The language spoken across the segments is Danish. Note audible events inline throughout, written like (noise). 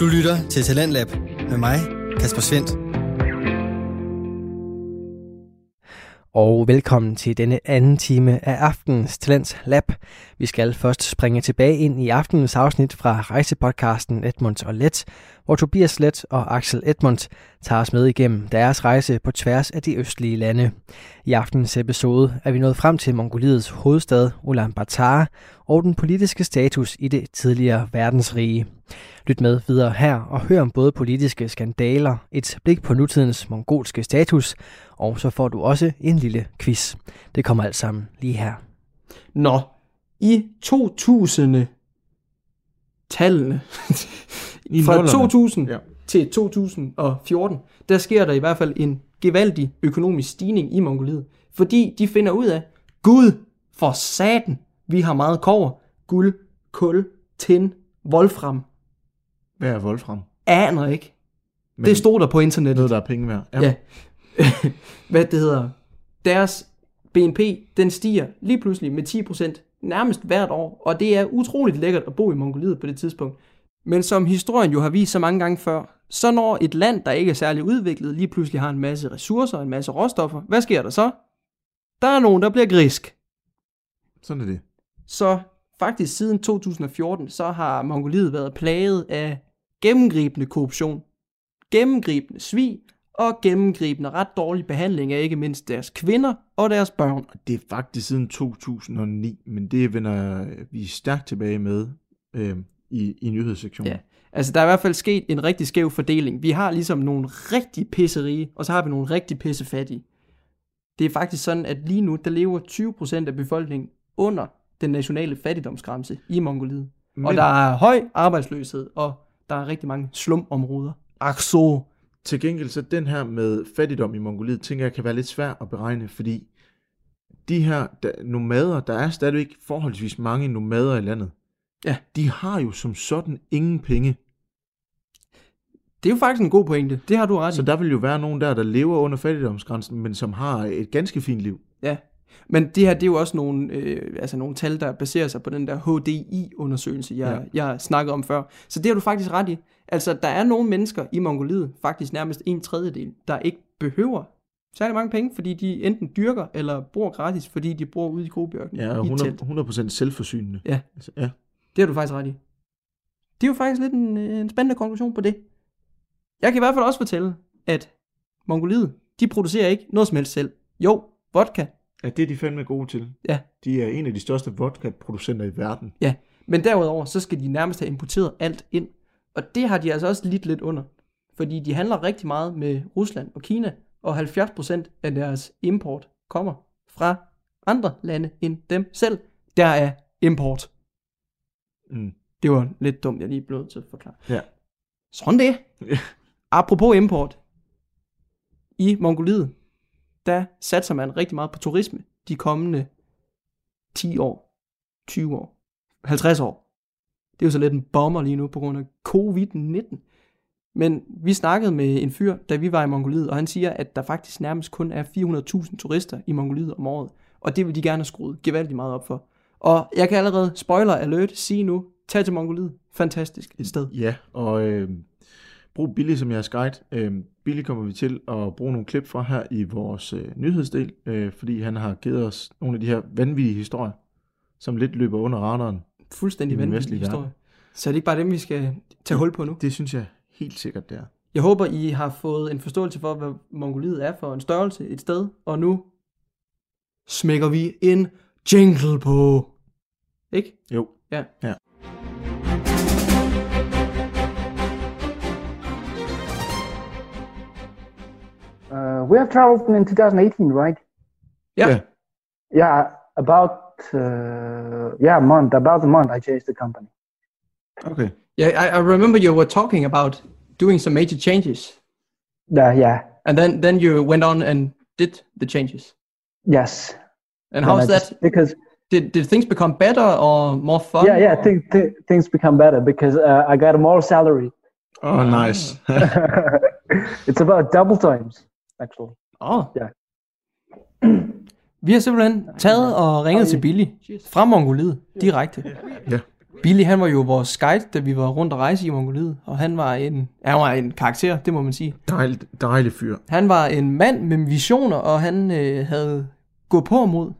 Du lytter til Talentlab med mig, Kasper Svendt. og velkommen til denne anden time af aftenens Talents Lab. Vi skal først springe tilbage ind i aftenens afsnit fra rejsepodcasten Edmunds og Let, hvor Tobias Let og Axel Edmund tager os med igennem deres rejse på tværs af de østlige lande. I aftenens episode er vi nået frem til Mongoliets hovedstad Ulaanbaatar og den politiske status i det tidligere verdensrige. Lyt med videre her og hør om både politiske skandaler, et blik på nutidens mongolske status, og så får du også en lille quiz. Det kommer alt sammen lige her. Nå, i 2000 tallene I fra nullerne. 2000 Ja. ja. til 2014, der sker der i hvert fald en gevaldig økonomisk stigning i Mongoliet. Fordi de finder ud af, Gud for saten, vi har meget kover, guld, kul, tin, wolfram. Hvad er Wolfram? Aner ikke. Men Det stod der på internettet. Noget, der er penge værd. Ja. (laughs) Hvad det hedder. Deres BNP, den stiger lige pludselig med 10% nærmest hvert år, og det er utroligt lækkert at bo i Mongoliet på det tidspunkt. Men som historien jo har vist så mange gange før, så når et land, der ikke er særlig udviklet, lige pludselig har en masse ressourcer og en masse råstoffer, hvad sker der så? Der er nogen, der bliver grisk. Sådan er det. Så faktisk siden 2014, så har Mongoliet været plaget af gennemgribende korruption, gennemgribende svig og gennemgribende ret dårlig behandling af ikke mindst deres kvinder og deres børn. Det er faktisk siden 2009, men det vender vi stærkt tilbage med øh, i, i nyhedssektionen. Ja. Altså, der er i hvert fald sket en rigtig skæv fordeling. Vi har ligesom nogle rigtig pisserige, og så har vi nogle rigtig pissefattige. Det er faktisk sådan, at lige nu, der lever 20% af befolkningen under den nationale fattigdomsgrænse i Mongoliet. Men... Og der er høj arbejdsløshed, og der er rigtig mange slumområder. Akso. Til gengæld så den her med fattigdom i Mongoliet, tænker jeg kan være lidt svær at beregne, fordi de her der, nomader, der er stadigvæk forholdsvis mange nomader i landet, Ja. de har jo som sådan ingen penge. Det er jo faktisk en god pointe. Det har du ret i. Så der vil jo være nogen der, der lever under fattigdomsgrænsen, men som har et ganske fint liv. Ja, men det her det er jo også nogle, øh, altså nogle tal, der baserer sig på den der HDI-undersøgelse, jeg, ja. jeg snakkede om før. Så det har du faktisk ret i. Altså, der er nogle mennesker i Mongoliet, faktisk nærmest en tredjedel, der ikke behøver særlig mange penge, fordi de enten dyrker eller bor gratis, fordi de bor ude i Kobjørken Ja, i et 100, telt. 100% selvforsynende. Ja. Altså, ja. Det har du faktisk ret i. Det er jo faktisk lidt en, en spændende konklusion på det. Jeg kan i hvert fald også fortælle, at Mongoliet, de producerer ikke noget som helst selv. Jo, vodka, Ja, det er de fandme gode til. Ja. De er en af de største vodka-producenter i verden. Ja, men derudover, så skal de nærmest have importeret alt ind. Og det har de altså også lidt lidt under. Fordi de handler rigtig meget med Rusland og Kina, og 70% af deres import kommer fra andre lande end dem selv. Der er import. Mm. Det var lidt dumt, jeg lige blev til at forklare. Ja. Sådan det. (laughs) Apropos import. I Mongoliet, der satser man rigtig meget på turisme de kommende 10 år, 20 år, 50 år. Det er jo så lidt en bomber lige nu på grund af covid-19. Men vi snakkede med en fyr, da vi var i Mongoliet, og han siger, at der faktisk nærmest kun er 400.000 turister i Mongoliet om året. Og det vil de gerne have skruet gevaldigt meget op for. Og jeg kan allerede, spoiler alert, sige nu, tag til Mongoliet. Fantastisk et sted. Ja, og øh, brug Billy som jeres guide. Øh, Billy kommer vi til at bruge nogle klip fra her i vores øh, nyhedsdel, øh, fordi han har givet os nogle af de her vanvittige historier, som lidt løber under radaren. Fuldstændig vanvittig historie. verden. Så er det ikke bare dem, vi skal tage hul på nu? Det synes jeg helt sikkert, det er. Jeg håber, I har fået en forståelse for, hvad Mongoliet er for en størrelse, et sted, og nu smækker vi en jingle på. Ikke? Jo. Ja. ja. Uh, we have traveled in 2018, right? Ja. Ja. Yeah, about uh, yeah, a month. About a month, I changed the company. Okay. Yeah, I, I remember you were talking about doing some major changes, Yeah, yeah, and then then you went on and did the changes. yes. And Then how's that? just- because Did did things become better or more fun? yeah, yeah, or- th- th- things become better because uh, I got more salary. Oh, nice. (laughs) (laughs) it's about double times, actually. Oh. Ja. (clears throat) Vi har simpelthen taget og ringet til Billy fra Mongoliet direkte. ja. Billy, han var jo vores guide, da vi var rundt og rejse i Mongoliet, og han var en, han var en karakter, det må man sige. Dejlig, dejlig fyr. Han var en mand med visioner, og han øh, havde gået på mod.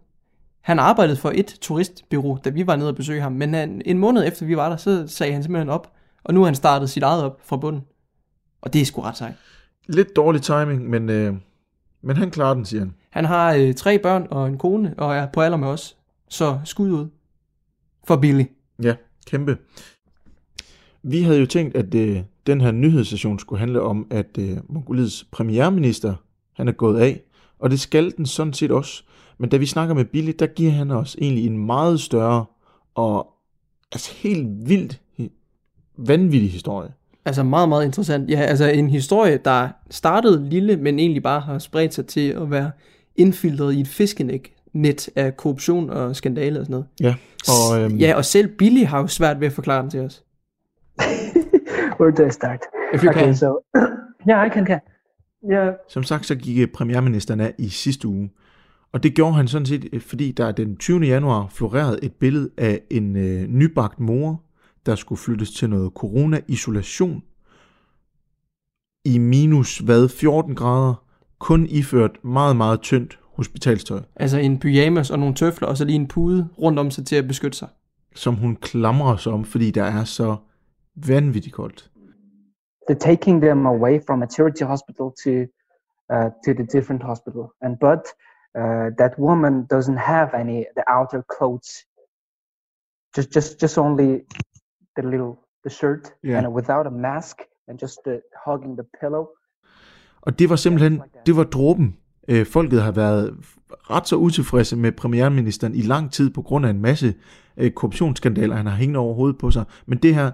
Han arbejdede for et turistbyrå, da vi var nede og besøge ham, men han, en måned efter vi var der, så sagde han simpelthen op, og nu har han startet sit eget op fra bunden. Og det er sgu ret sejt. Lidt dårlig timing, men, øh, men han klarer den, siger han. Han har øh, tre børn og en kone, og er på alder med os. Så skud ud for Billy. Ja, kæmpe. Vi havde jo tænkt, at øh, den her nyhedsstation skulle handle om, at øh, Mongoliets premierminister, han er gået af, og det skal den sådan set også. Men da vi snakker med Billy, der giver han os egentlig en meget større og altså helt vildt vanvittig historie. Altså meget, meget interessant. Ja, altså en historie, der startede lille, men egentlig bare har spredt sig til at være indfiltret i et fiskenet net af korruption og skandale og sådan noget. Ja, og, øhm, Ja, og selv Billy har jo svært ved at forklare den til os. (laughs) Where do I start? If you okay, can. so (clears throat) yeah, I can. can. Yeah, Som sagt, så gik øh, premierministeren af i sidste uge. Og det gjorde han sådan set, øh, fordi der den 20. januar florerede et billede af en øh, nybagt mor, der skulle flyttes til noget corona-isolation i minus hvad, 14 grader, kun iført meget, meget tyndt hospitalstøj, Altså en pyjamas og nogle tøfler, og så lige en pude rundt om sig til at beskytte sig. som hun klamrer sig om, fordi der er så vanvittigt koldt. they're taking them away from a charity hospital to uh, to the different hospital, and but uh, that woman doesn't have any the outer clothes. Just just just only the little the shirt Yeah. and without a mask and just the, hugging the pillow. Og det var simpelthen, det var dråben. Øh, folket har været ret så utilfredse med premierministeren i lang tid på grund af en masse øh, korruptionsskandaler, han har hængende over hovedet på sig. Men det her,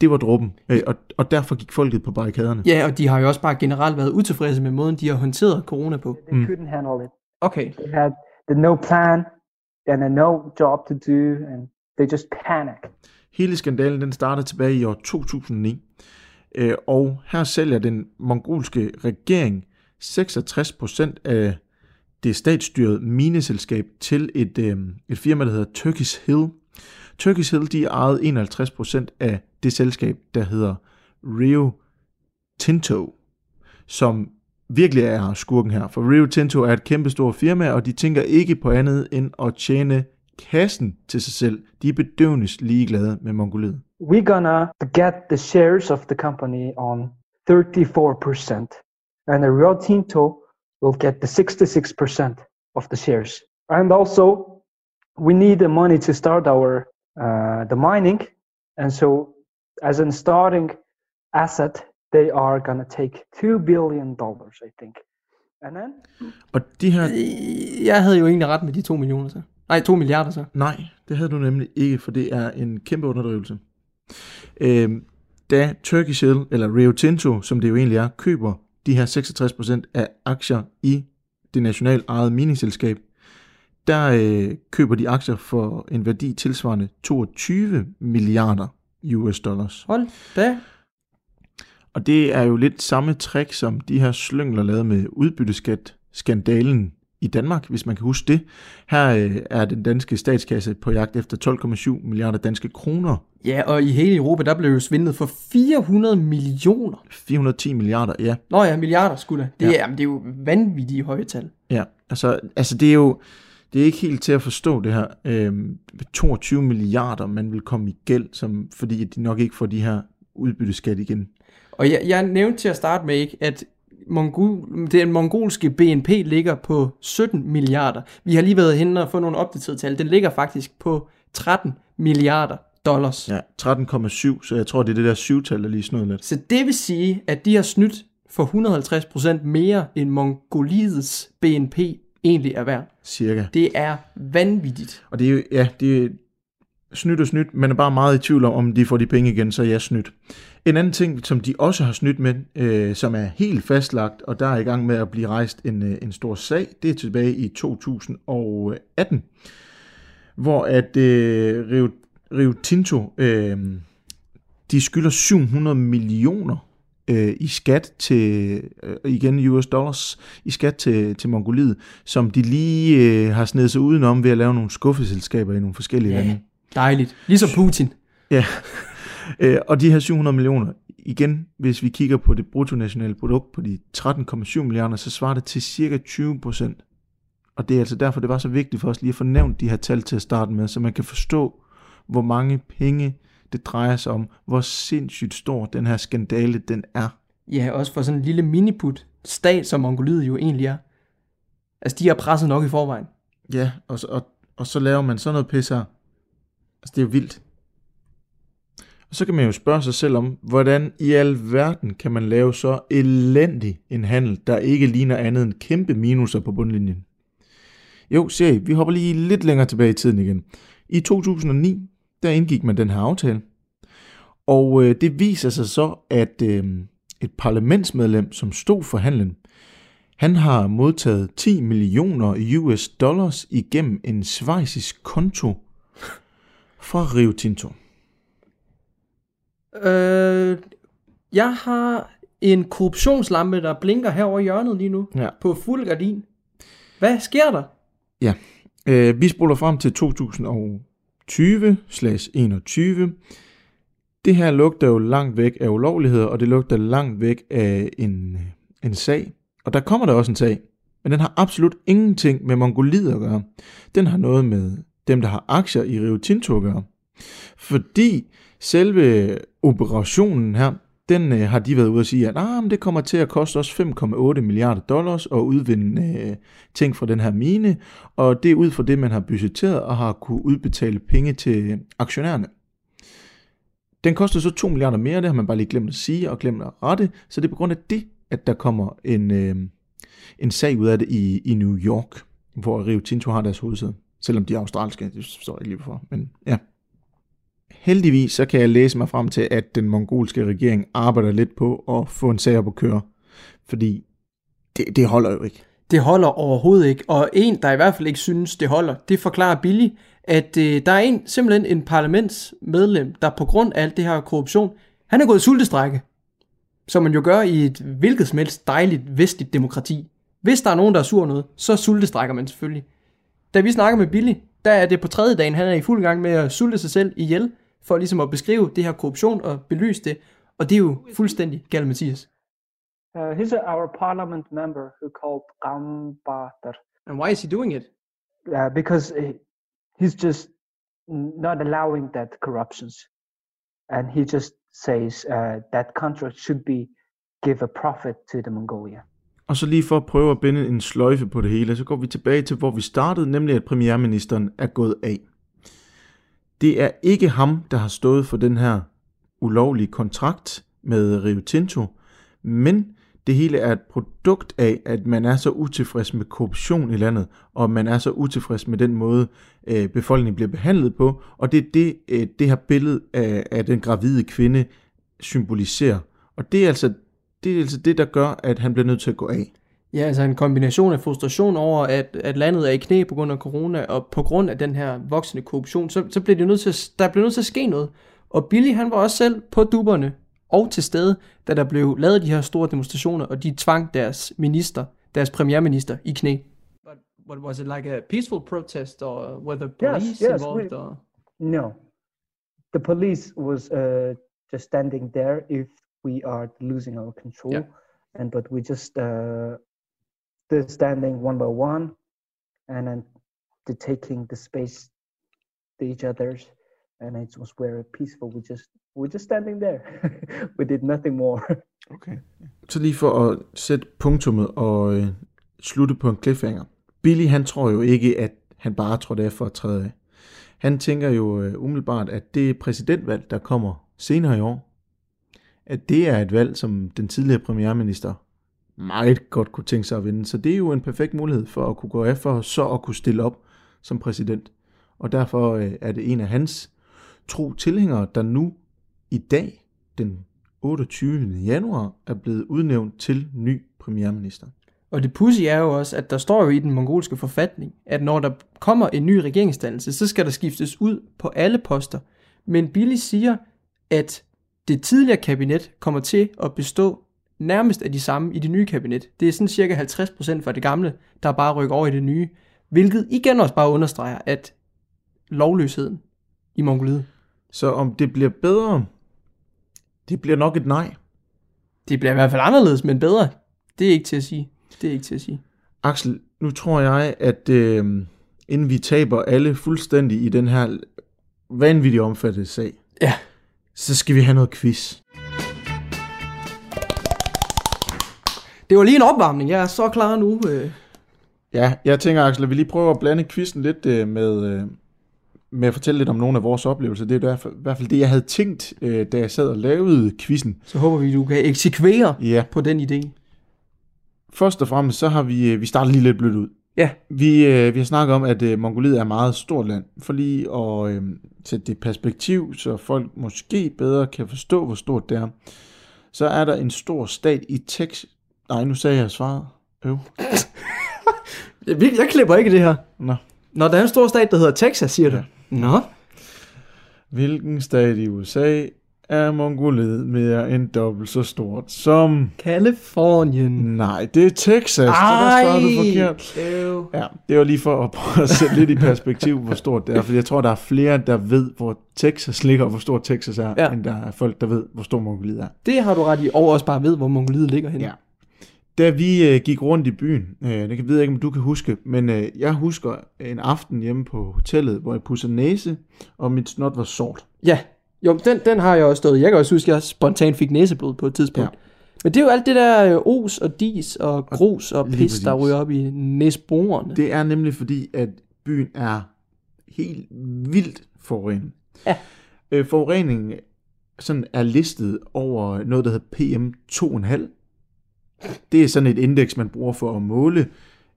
det var dråben, øh, og, og derfor gik folket på barrikaderne. Ja, og de har jo også bare generelt været utilfredse med måden, de har håndteret corona på. They Mm. couldn't handle it. Okay. They had the no plan and a no job to do, and they just panicked. Hele skandalen den startede tilbage i år 2009, øh, og her sælger den mongolske regering 66% af det statsstyrede mineselskab til et, øh, et firma, der hedder Turkish Hill. Turkish Hill de ejede 51% af det selskab, der hedder Rio Tinto, som virkelig er skurken her. For Rio Tinto er et kæmpestort firma, og de tænker ikke på andet end at tjene kassen til sig selv. De er bedøvende ligeglade med Mongoliet. we're gonna get the shares of the company on 34%, and the Rio Tinto will get the 66% of the shares. And also, we need the money to start our uh, the mining, and so as a starting asset, they are gonna take two billion dollars, I think, and then Og de her... Jeg havde jo egentlig ret med de 2 millioner så. Nej, 2 milliarder så. Nej, det havde du nemlig ikke, for det er en kæmpe underdrivelse. Øhm, da Turkish Hill, eller Rio Tinto, som det jo egentlig er, køber de her 66% af aktier i det nationalt ejede miningsselskab, der øh, køber de aktier for en værdi tilsvarende 22 milliarder US dollars. Hold da. Og det er jo lidt samme trick, som de her slyngler lavede med udbytteskat skandalen i Danmark, hvis man kan huske det. Her øh, er den danske statskasse på jagt efter 12,7 milliarder danske kroner. Ja, og i hele Europa, der blev jo svindlet for 400 millioner. 410 milliarder, ja. Nå ja, milliarder skulle det. Det, Ja. ja. er, jamen, det er jo vanvittige høje tal. ja. Altså, altså, det er jo det er ikke helt til at forstå det her. Øhm, 22 milliarder, man vil komme i gæld, som, fordi de nok ikke får de her udbytteskat igen. Og jeg, jeg nævnte til at starte med, ikke, at Mongol, den mongolske BNP ligger på 17 milliarder. Vi har lige været henne og få nogle opdaterede tal. Den ligger faktisk på 13 milliarder dollars. Ja, 13,7, så jeg tror, det er det der syvtal, der lige snød lidt. Så det vil sige, at de har snydt for 150% mere end Mongoliets BNP egentlig er værd. Cirka. Det er vanvittigt. Og det er jo, ja, det er snydt og snydt. Man er bare meget i tvivl om, om de får de penge igen, så ja, snydt. En anden ting, som de også har snydt med, øh, som er helt fastlagt, og der er i gang med at blive rejst en, øh, en stor sag, det er tilbage i 2018, hvor at øh, Rio, Rio Tinto, øh, de skylder 700 millioner øh, i skat til, øh, igen US dollars, i skat til, til Mongoliet, som de lige øh, har snedet sig udenom ved at lave nogle skuffeselskaber i nogle forskellige Ja. lande. Dejligt. Ligesom Putin. Ja, (laughs) øh, og de her 700 millioner, igen, hvis vi kigger på det bruttonationale produkt på de 13,7 milliarder, så svarer det til cirka 20 procent. Og det er altså derfor, det var så vigtigt for os lige at få nævnt de her tal til at starte med, så man kan forstå, hvor mange penge det drejer sig om, hvor sindssygt stor den her skandale den er. Ja, også for sådan en lille miniput stat, som Mongoliet jo egentlig er. Altså, de har presset nok i forvejen. Ja, og, så- og, og så laver man sådan noget pis her. Altså, det er jo vildt. Og så kan man jo spørge sig selv om, hvordan i al verden kan man lave så elendig en handel, der ikke ligner andet end kæmpe minuser på bundlinjen. Jo, ser I, vi hopper lige lidt længere tilbage i tiden igen. I 2009, der indgik man den her aftale. Og øh, det viser sig så, at øh, et parlamentsmedlem, som stod for handlen, han har modtaget 10 millioner US dollars igennem en svejsisk konto fra Rio Tinto. Øh, jeg har en korruptionslampe, der blinker herovre i hjørnet lige nu. Ja. På fuld gardin. Hvad sker der? Øh, vi spoler frem til 2020-21. Det her lugter jo langt væk af ulovligheder, og det lugter langt væk af en, en sag. Og der kommer der også en sag, men den har absolut ingenting med Mongoliet at gøre. Den har noget med dem, der har aktier i Rio Tinto at gøre. Fordi selve operationen her, den øh, har de været ude og sige, at ah, men det kommer til at koste os 5,8 milliarder dollars at udvinde øh, ting fra den her mine, og det er ud fra det, man har budgetteret og har kunne udbetale penge til aktionærerne. Den koster så 2 milliarder mere, det har man bare lige glemt at sige og glemt at rette, så det er på grund af det, at der kommer en, øh, en sag ud af det i, i New York, hvor Rio Tinto har deres hovedsæde. Selvom de er australske, det forstår jeg ikke lige hvorfor, men ja. Heldigvis så kan jeg læse mig frem til, at den mongolske regering arbejder lidt på at få en sag op at køre, fordi det, det holder jo ikke. Det holder overhovedet ikke. Og en, der i hvert fald ikke synes, det holder, det forklarer Billy, at øh, der er en, simpelthen en parlamentsmedlem, der på grund af alt det her korruption, han er gået sultestrække. Som man jo gør i et hvilket som helst dejligt vestligt demokrati. Hvis der er nogen, der er sur noget, så sultestrækker man selvfølgelig. Da vi snakker med Billy, der er det på tredje dagen, han er i fuld gang med at sulte sig selv ihjel, for ligesom at beskrive det her korruption og belyse det. Og det er jo fuldstændig galt, Mathias. Uh, he's a, our parliament member who called Gambatar And why is he doing it? uh, because uh, he's just not allowing that corruptions, and he just says uh, that contract should be give a profit to the Mongolia. Og så lige for at prøve at binde en sløjfe på det hele, så går vi tilbage til, hvor vi startede, nemlig at premierministeren er gået af. Det er ikke ham, der har stået for den her ulovlige kontrakt med Rio Tinto, men det hele er et produkt af, at man er så utilfreds med korruption i landet, og man er så utilfreds med den måde, øh, befolkningen bliver behandlet på, og det er det, øh, det her billede af, af den gravide kvinde symboliserer. Og det er, altså, det er altså det, der gør, at han bliver nødt til at gå af. Ja, altså en kombination af frustration over, at, at landet er i knæ på grund af corona, og på grund af den her voksende korruption, så, så bliver det nødt til, at- der bliver nødt til at ske noget. Og Billy, han var også selv på dupperne og til stede, da der blev lavet de her store demonstrationer, og de tvang deres minister, deres premierminister, i knæ. But, but was it like a peaceful protest, or were the police yes, involved, we- or... No, the police was uh, just standing there if we are losing our control, Yeah. and but we just uh, they're standing one by one, and then they're taking the space to each other's, and it was very peaceful. We just we're just standing there. (laughs) we did nothing more. Okay. Så lige for at sætte punktummet og øh, slutte på en cliffhanger. Billy han tror jo ikke, at han bare trådte af for at træde af. Han tænker jo øh, umiddelbart, at det præsidentvalg, der kommer senere i år, at det er et valg, som den tidligere premierminister meget godt kunne tænke sig at vinde. Så det er jo en perfekt mulighed for at kunne gå af for så at kunne stille op som præsident. Og derfor øh, er det en af hans tro tilhængere, der nu i dag, den 28. januar, er blevet udnævnt til ny premierminister. Og det pussy er jo også, at der står jo i den mongolske forfatning, at når der kommer en ny regeringsdannelse, så skal der skiftes ud på alle poster. Men Billy siger, at det tidligere kabinet kommer til at bestå nærmest af de samme i det nye kabinet. Det er sådan cirka 50% fra det gamle, der bare rykker over i det nye. Hvilket igen også bare understreger, at lovløsheden i Mongoliet. Så om det bliver bedre, det bliver nok et nej. Det bliver i hvert fald anderledes, men bedre. Det er ikke til at sige. Det er ikke til at sige. Axel, nu tror jeg, at øh, inden vi taber alle fuldstændig i den her vanvittigt omfattede sag, Ja. Så skal vi have noget quiz. Det var lige en opvarmning. Jeg er så klar nu. Øh. Ja, jeg tænker, Axel, at vi lige prøver at blande quizzen lidt øh, med, øh, med at fortælle lidt om nogle af vores oplevelser. Det er i hvert fald, i hvert fald det, jeg havde tænkt, øh, da jeg sad og lavede quizzen. Så håber vi, du kan eksekvere Ja, på den idé. først og fremmest, så har vi, vi startet lige lidt blødt ud. Ja. Vi, øh, vi har snakket om, at øh, Mongoliet er et meget stort land. For lige at øh, sætte det i perspektiv, så folk måske bedre kan forstå, hvor stort det er. Så er der en stor stat i Texas. Nej, nu sagde jeg svaret. Øv. (laughs) Jeg, jeg klipper ikke det her. Nå. Når der er en stor stat, der hedder Texas, siger du. Ja. Nå. Hvilken stat i USA er Mongoliet mere end dobbelt så stort som... Kalifornien. Nej, det er Texas. Så der du forkert. Øv. Ja, det var lige for at prøve at sætte lidt i perspektiv, hvor stort det er. For jeg tror, der er flere, der ved, hvor Texas ligger, og hvor stort Texas er, Ja. end der er folk, der ved, hvor stor Mongoliet er. Det har du ret i, og også bare ved, hvor Mongoliet ligger henne. Ja. Da vi øh, gik rundt i byen, øh, det kan ved jeg ikke, om du kan huske, men øh, jeg husker en aften hjemme på hotellet, hvor jeg pudsede næse, og mit snot var sort. ja. Jo, den, den har jeg også stået. Jeg kan også huske, at jeg spontant fik næseblod på et tidspunkt. Ja. Men det er jo alt det der øh, os og dis og grus og lige pis, der ryger op i næsborene. Det er nemlig fordi, at byen er helt vildt forurenet. Ja. Øh, forureningen sådan er listet over noget, der hedder PM2,5. Det er sådan et indeks, man bruger for at måle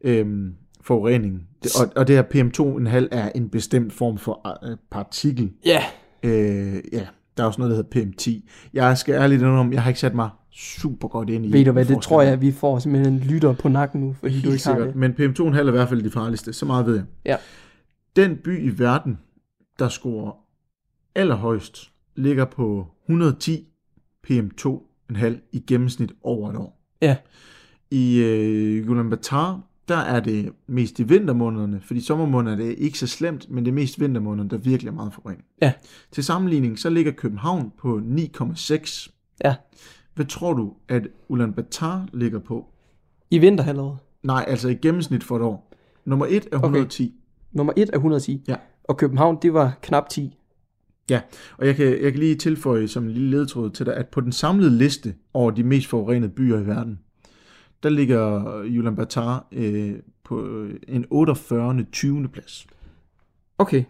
øhm, forureningen. Det, og, og det her PM2,5 er en bestemt form for øh, partikel. Ja, Øh, ja, der er også noget, der hedder PM10. Jeg skal ærligt indrømme, jeg har ikke sat mig super godt ind i ved du hvad, det tror jeg, vi får simpelthen en lytter på nakken nu, fordi du Helt ikke har sikkert. det. Men PM2,5 er i hvert fald det farligste. Så meget ved jeg. Ja. Den by i verden, der scorer allerhøjst, ligger på 110 PM2,5 i gennemsnit over et år. Ja. I øh, Ulaanbaatar, der er det mest i vintermånederne, fordi sommermånederne er ikke så slemt, men det er mest vintermånederne, der virkelig er meget forurenet. Ja. Til sammenligning, så ligger København på 9,6. Ja. Hvad tror du, at Ulaanbaatar ligger på? I vinterhalvåret. Nej, altså i gennemsnit for et år. Nummer 1 er 110. Nummer 1 er 110. Ja. Og København, det var knap 10. Og jeg kan, jeg kan lige tilføje som en lille ledtråd til dig, at på den samlede liste over de mest forurenede byer i verden, der ligger Ulaanbaatar øh, på øh, en 48. 20. plads. Okay.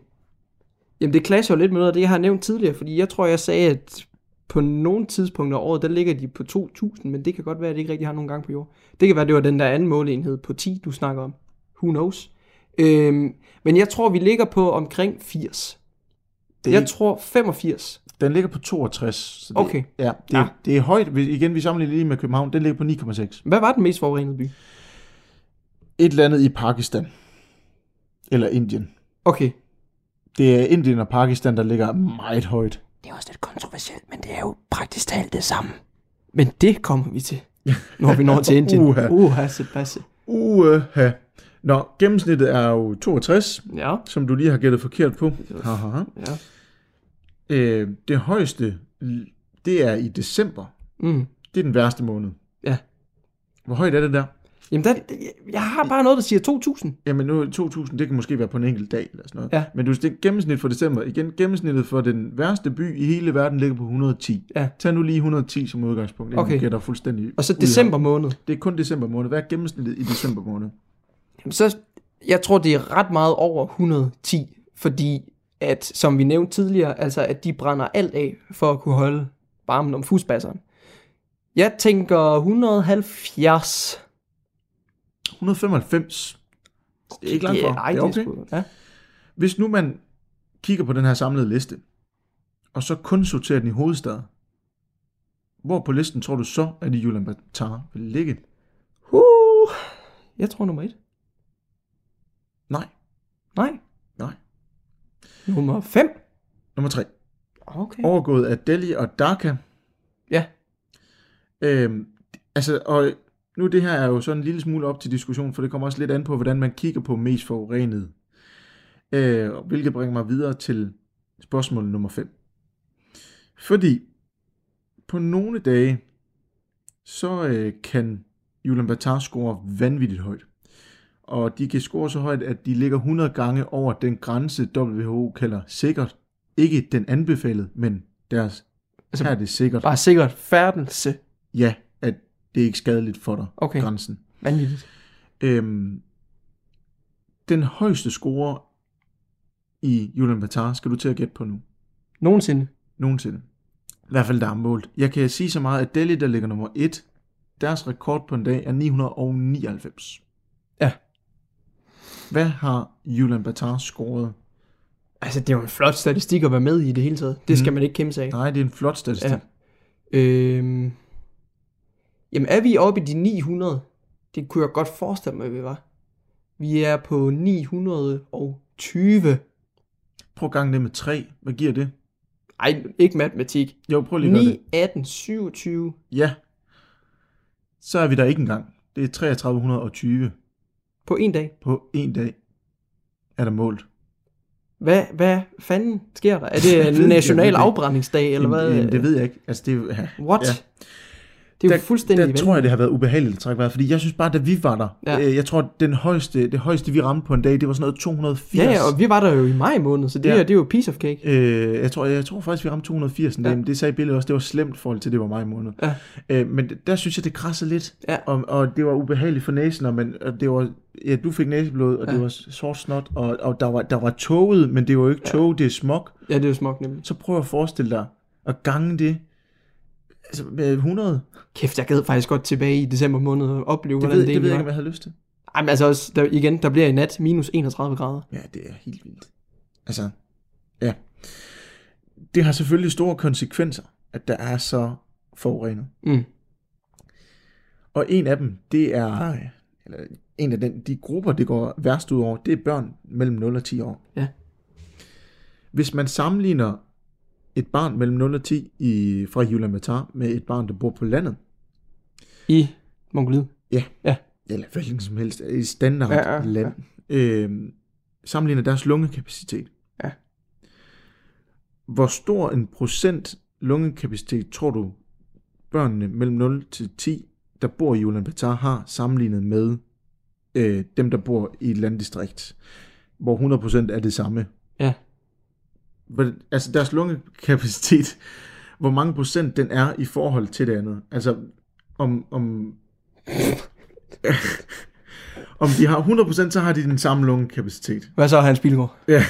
Jamen det clasher jo lidt med noget af det, jeg har nævnt tidligere, fordi jeg tror, jeg sagde, at på nogle tidspunkter af året, der ligger de på 2.000, men det kan godt være, at det ikke rigtig har nogen gang på jord. Det kan være, det var den der anden måleenhed på 10, du snakker om. Who knows? Øhm, men jeg tror, vi ligger på omkring 80. Det, Jeg tror 85. den ligger på 62. Så det, Okay. Ja, det, Ja. det er højt. Igen, vi sammenligner lige med København. Den ligger på 9,6. Hvad var den mest forurenede by? Et eller andet i Pakistan. Eller Indien. Okay. Det er Indien og Pakistan, der ligger meget højt. Det er også lidt kontroversielt, men det er jo praktisk talt det samme. Men det kommer vi til, når vi når til (laughs) Indien. Uha. Uha, Sebastian. Uha. Nå, gennemsnittet er jo 62, Ja. som du lige har gættet forkert på. Haha. Ja. Øh, det højeste, det er i december. Mm. Det er den værste måned. Ja. Hvor højt er det der? Jamen, der, jeg har bare noget, der siger 2.000. Jamen nu er 2000, det kan måske være på en enkelt dag eller sådan noget. Ja. Men du det gennemsnit for december. Igen, gennemsnittet for den værste by i hele verden ligger på 110. Ja. Tag nu lige 110 som udgangspunkt. inden Okay. gætter fuldstændig Og så december måned. Det er kun december måned. Hvad er gennemsnittet i december måned? Jamen, så, jeg tror, det er ret meget over 110, fordi at, som vi nævnte tidligere, altså at de brænder alt af for at kunne holde varmen om fusbasseren. Jeg tænker 170. 195. Det er ikke langt Det for. er- Ej, det er okay. ja. Hvis nu man kigger på den her samlede liste, og så kun sorterer den i hovedstad, hvor på listen tror du så, at i Ulaanbaatar vil ligge? Uh, jeg tror nummer et. Nej. Nej. Nummer 5. Nummer 3. Okay. Overgået af Delhi og Dhaka. Ja. Øhm, altså, og nu det her er jo sådan en lille smule op til diskussion, for det kommer også lidt an på, hvordan man kigger på mest forurenet. Øh, hvilket bringer mig videre til Spørgsmål nummer 5. Fordi på nogle dage, så øh, kan Julian Batar score vanvittigt højt. Og de kan score så højt, at de ligger 100 gange over den grænse, WHO kalder sikkert. Ikke den anbefalede, men deres, Altså, her er det sikkert. Bare sikkert færdelse. Ja, at det er ikke skadeligt for dig, Okay. grænsen. Vanvittigt. Øhm, den højeste score i Julian Batar skal du til at gætte på nu. Nogensinde. Nogensinde. I hvert fald, der er målt. Jeg kan sige så meget, at Delhi, der ligger nummer 1, deres rekord på en dag er 999. Ja. Hvad har Julian Batar scoret? Altså, det er jo en flot statistik at være med i det hele taget. Det skal Mhm. man ikke kæmpe sig af. Nej, det er en flot statistik. Ja. Øhm, jamen, er vi oppe i de 900? Det kunne jeg godt forestille mig, at vi var. Vi er på 920. Prøv at gange det med 3. Hvad giver det? Ej, ikke matematik. Jo, prøv lige at gøre 9, det. 18, 27. Ja. Så er vi der ikke engang. Det er 3320 På en dag. på en dag. Er der målt. Hvad, hvad fanden sker der? Er det en (laughs) national afbrændingsdag, eller hvad? Jamen, det ved jeg ikke. Altså, det er, ja. What? Ja. Det er jo der, fuldstændig Der tror jeg, det har været ubehageligt at trække vejret, fordi jeg synes bare, da vi var der, Ja. ja. øh, jeg tror, den højeste, det højeste, vi ramte på en dag, det var sådan noget 280. Ja, ja, og vi var der jo i maj måned, så det, Ja. her, det er jo piece of cake. Øh, jeg, tror, jeg tror faktisk, vi ramte 280 en dag, Ja. men det sagde Bille også, det var slemt i forhold til, det var maj måned. Ja. Øh, men der synes jeg, det krassede lidt, Ja. og, og det var ubehageligt for næsen, og, men, og det var, ja, du fik næseblod, og Ja. det var sort snot, og, og der, var, der var toget, men det var jo ikke Ja. tog, det er smog. Ja, det er jo smukt nemlig. Så prøv at forestille dig at gange det altså med 100. Kæft, jeg gad faktisk godt tilbage i december måned og opleve, Det hvordan ved, det, det ved jeg ikke, om jeg havde lyst til. Ej, men altså også, der, igen, der bliver i nat minus 31 grader. Ja, det er helt vildt. Altså, ja. Det har selvfølgelig store konsekvenser, at der er så forurenet. Mm. Og en af dem, det er, eller en af den, de grupper, det går værst ud over, det er børn mellem 0 og 10 år. Ja. Hvis man sammenligner et barn mellem 0 og 10 i, fra Julian Matar med et barn, der bor på landet, I Mongoliet. eller hvilken som helst, i standard Ja, ja, ja, land, øh, sammenligner deres lungekapacitet. Ja. Hvor stor en procent lungekapacitet tror du, børnene mellem 0 til 10, der bor i Ulaanbaatar, har sammenlignet med øh, dem, der bor i et landdistrikt, hvor 100% er det samme? Ja. Altså deres lungekapacitet, hvor mange procent den er i forhold til det andet. Altså om, om (laughs) om de har 100%, så har de den samme lungekapacitet. Hvad så, Hans Bilgaard? Ja.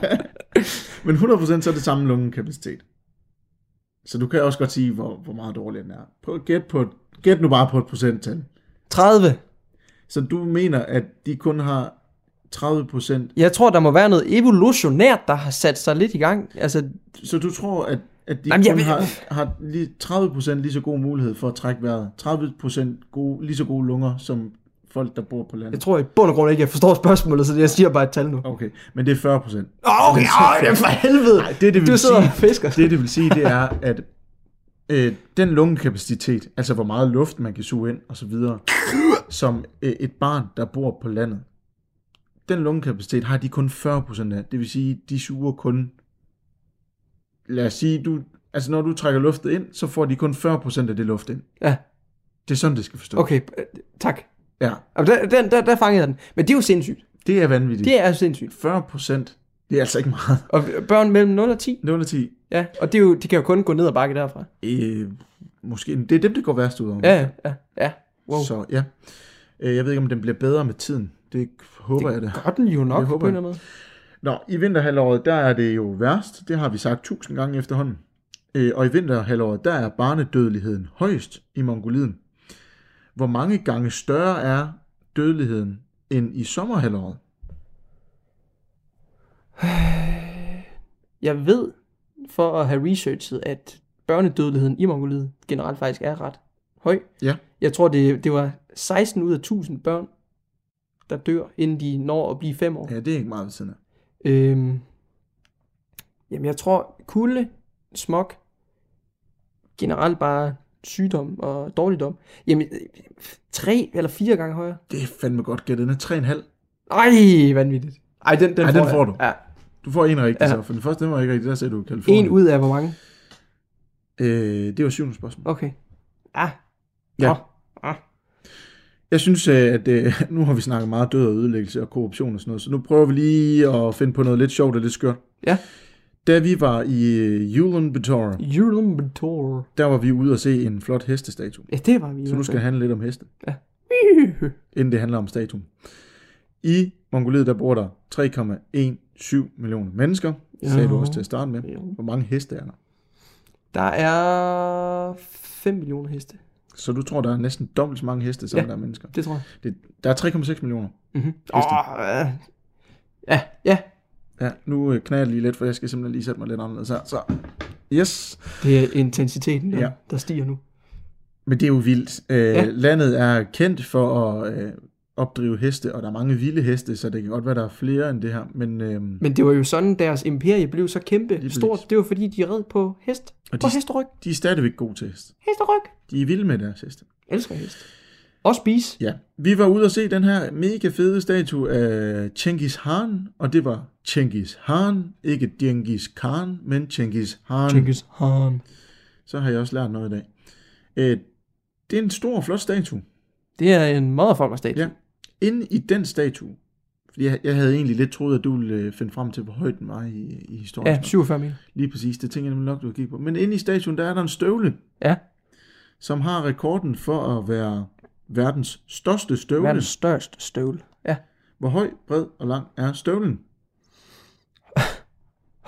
(laughs) Men 100% så er det samme lungekapacitet. Så du kan også godt sige, hvor, hvor meget dårlig den er. Prøv at gæt, på, gæt nu bare på et procenttal. 30. Så du mener, at de kun har 30%, Jeg tror, der må være noget evolutionært, der har sat sig lidt i gang. Altså, så du tror, at, at de Jamen, jeg kun ved- har, har lige 30% lige så god mulighed for at trække vejret. 30% gode, lige så gode lunger, som folk, der bor på landet. jeg tror i bund og grund ikke, jeg forstår spørgsmålet, så jeg siger bare et tal nu. Okay, men det er 40%. okay, åh, det er for helvede. Nej, det, det vil Du sidder sige, og fisker. det, det vil sige, det er, at øh, den lungekapacitet, altså hvor meget luft man kan suge ind og så videre, som øh, et barn, der bor på landet, den lungekapacitet har de kun 40% af. Det vil sige, de suger kun, lad os sige, du, altså når du trækker luftet ind, så får de kun 40% af det luft ind. Ja, Det er sådan, det skal forstås. okay, øh, tak. Ja, der, der, der, der fangede jeg den. Men det er jo sindssygt. det er vanvittigt. Det er sindssygt. 40%, det er altså ikke meget. Og børn mellem 0 og 10, 0 og 10, ja. Og det er jo, de kan jo kun gå ned og bakke derfra. øh, måske, det er dem, det går værst ud over. Ja, ja, ja. ja. Wow. Så ja, Øh, jeg ved ikke, om den bliver bedre med tiden. Det håber jeg det. Gør den jo nok Det håber på en jeg. eller anden måde. Nå, i vinterhalvåret, der er det jo værst. Det har vi sagt tusind gange efterhånden. Øh, og i vinterhalvåret, der er barnedødeligheden højst i Mongoliet. Hvor mange gange større er dødeligheden end i sommerhalvåret? (sighs) Jeg ved, for at have researchet, at børnedødeligheden i Mongoliet generelt faktisk er ret høj. Ja. Jeg tror, det, det var 16 ud af 1000 børn, der dør, inden de når at blive 5 år. Ja, det er ikke meget ved siden af. Øhm, jamen, jeg tror, kulde, smog, generelt bare sygdom og dårligdom. Jamen, tre eller fire gange højere. Det er fandme godt gættet. Den er 3,5. Ej, vanvittigt. Ej, den, den, Ej, får, den jeg. får du. Ja. Du får en rigtig Ja. så, for den første, den var ikke rigtig, der sagde du Kalifornien. En ud af hvor mange? Øh, det var syvende spørgsmål. Okay. Ah. Ja. Nå. Ah. Jeg synes, øh, at øh, (laughs) nu har vi snakket meget død og ødelæggelse og korruption og sådan noget, så nu prøver vi lige at finde på noget lidt sjovt og lidt skørt. Ja. Da vi var i øh, Ulaanbaatar, Ulaanbaatar. der var vi ude og se en flot hestestatue. Ja, det var vi Så nu skal det handle lidt om heste, Ja. (laughs) inden det handler om statuen. I Mongoliet, der bor der 3,17 millioner mennesker, sagde du også til at starte med. Hvor mange heste er der? Der er 5 millioner heste. Så du tror, der er næsten dobbelt så mange heste, som Ja. der er mennesker. Det tror jeg. Det, der er 3,6 millioner. Mm-hmm. Oh, ja, ja. Ja, nu øh, knærer jeg lige lidt, for jeg skal simpelthen lige sætte mig lidt anderledes her. Så, yes. Det er intensiteten, der, ja. der stiger nu. Men det er jo vildt. Øh, Ja. Landet er kendt for at øh, opdrive heste, og der er mange vilde heste, så det kan godt være, der er flere end det her. Men, øh, Men det var jo sådan, deres imperie blev så kæmpe stort. Det var fordi, de red på hest. Og På de- hesteryg. de er stadigvæk gode til hest. Hesteryg. De er vilde med deres heste. Elsker hest. Og spise. Ja, vi var ude og se den her mega fede statue af Genghis Khan, og det var Genghis Khan, ikke Genghis Khan, men Genghis Khan. Genghis Khan. Så har jeg også lært noget i dag. Øh, det er en stor flot statue. Det er en motherfucker-statue. Ja. Inde i den statue, fordi jeg, jeg havde egentlig lidt troet, at du ville øh, finde frem til, hvor højt den var i, i historien. ja 47 meter. Lige præcis, det tænker jeg nemlig nok, du har kigget på. Men inde i statuen, der er der en støvle, Ja, som har rekorden for at være verdens største støvle. verdens største støvle. Ja. Hvor høj, bred og lang er støvlen? (laughs)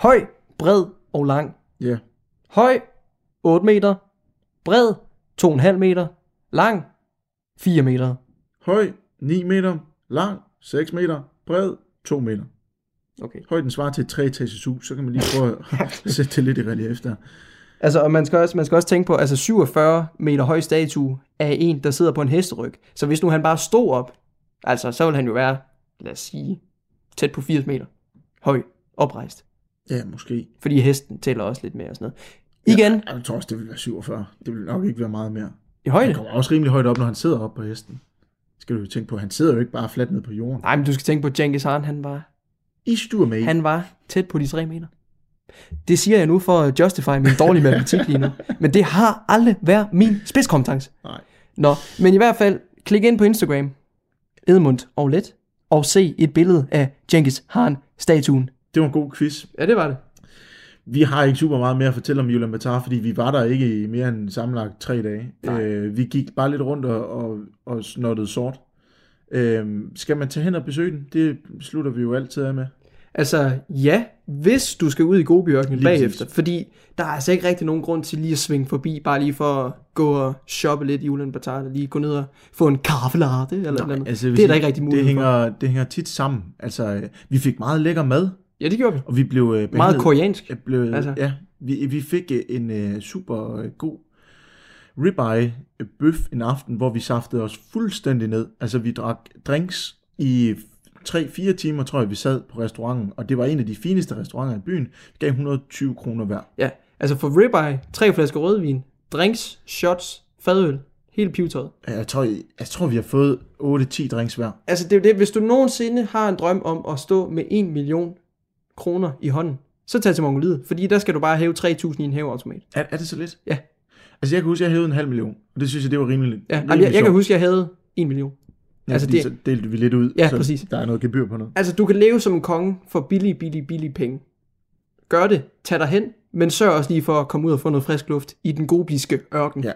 Høj, bred og lang. Ja, Høj, 8 meter. Bred, 2,5 meter. Lang, 4 meter. høj, 9 meter, lang, 6 meter, bred, 2 meter. Okay. Højden svarer til et treetages hus, så kan man lige prøve at (laughs) (laughs) sætte det lidt i relief der. Altså, og man skal, også, man skal også tænke på, altså 47 meter høj statue af en, der sidder på en hesteryg. Så hvis nu han bare stod op, altså, så vil han jo være, lad os sige, tæt på 80 meter høj, oprejst. Ja, måske. Fordi hesten tæller også lidt mere og sådan noget. Igen, Ja, jeg tror også, det vil være 47. Det vil nok ikke være meget mere. i Han højde. kommer også rimelig højt op, når han sidder op på hesten. Skal du jo tænke på, han sidder jo ikke bare fladt ned på jorden. Nej, men du skal tænke på, Genghis Khan, han var, I stuer med. han var tæt på de 3 meter. Det siger jeg nu for at justify min dårlige matematik lige nu. (laughs) Men det har aldrig været min spidskompetence. Nej. Nå, men i hvert fald, klik ind på Instagram, Edmund og Let, og se et billede af Genghis Khan-statuen. Det var en god quiz. Ja, det var det. Vi har ikke super meget mere at fortælle om Ulaanbaatar, fordi vi var der ikke i mere end sammenlagt tre dage. Nej. Øh, vi gik bare lidt rundt og, og, og snottede sort. Øh, skal man tage hen og besøge den? Det slutter vi jo altid af med. Altså, ja, hvis du skal ud i Gobiørkenen bagefter, fordi der er altså ikke rigtig nogen grund til lige at svinge forbi, bare lige for at gå og shoppe lidt i Ulaanbaatar, lige gå ned og få en kaffe latte, eller noget andet. altså, Det er der ikke rigtig det mulighed hænger, det hænger tit sammen. Altså, vi fik meget lækker mad, Ja, det gjorde vi. og vi blev øh, Meget koreansk. Jeg blev, Altså. altså. Ja, vi, vi fik øh, en øh, super øh, god ribeye øh, bøf en aften, hvor vi saftede os fuldstændig ned. Altså vi drak drinks i 3-4 timer, tror jeg, vi sad på restauranten, og det var en af de fineste restauranter i byen. Vi gav 120 kroner hver. Ja, altså for ribeye, tre flasker rødvin, drinks, shots, fadøl, hele pivetøjet. Jeg tror, jeg, jeg tror vi har fået 8-10 drinks hver. Altså det er jo det, hvis du nogensinde har en drøm om at stå med 1 million kroner i hånden, så tag til Mongoliet, fordi der skal du bare hæve 3.000 i en hæveautomat. Er, er det så lidt? Ja. Altså jeg kan huske, at jeg hævede en halv million, og det synes jeg, det var rimeligt. Ja, rimelig jeg, jeg kan sjovt. huske, at jeg havde 1 million. ja, altså, det- så delte vi lidt ud, Ja, så præcis. der er noget gebyr på noget. Altså, du kan leve som en konge for billige, billige, billige penge. Gør det, tag dig hen, men sørg også lige for at komme ud og få noget frisk luft i den gobiske ørken. Ja.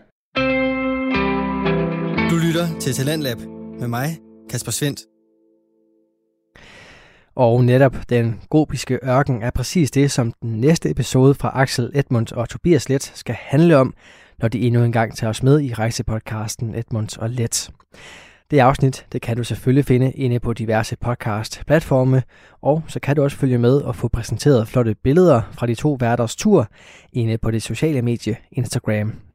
Du lytter til Talentlab med mig, Kasper Svendt. Og netop den gobiske ørken er præcis det, som den næste episode fra Axel Edmunds og Tobias Let skal handle om, når de endnu en gang tager os med i rejsepodcasten Edmunds og Let. Det afsnit, det kan du selvfølgelig finde inde på diverse podcast-platforme, og så kan du også følge med og få præsenteret flotte billeder fra de to værters tur inde på det sociale medie Instagram.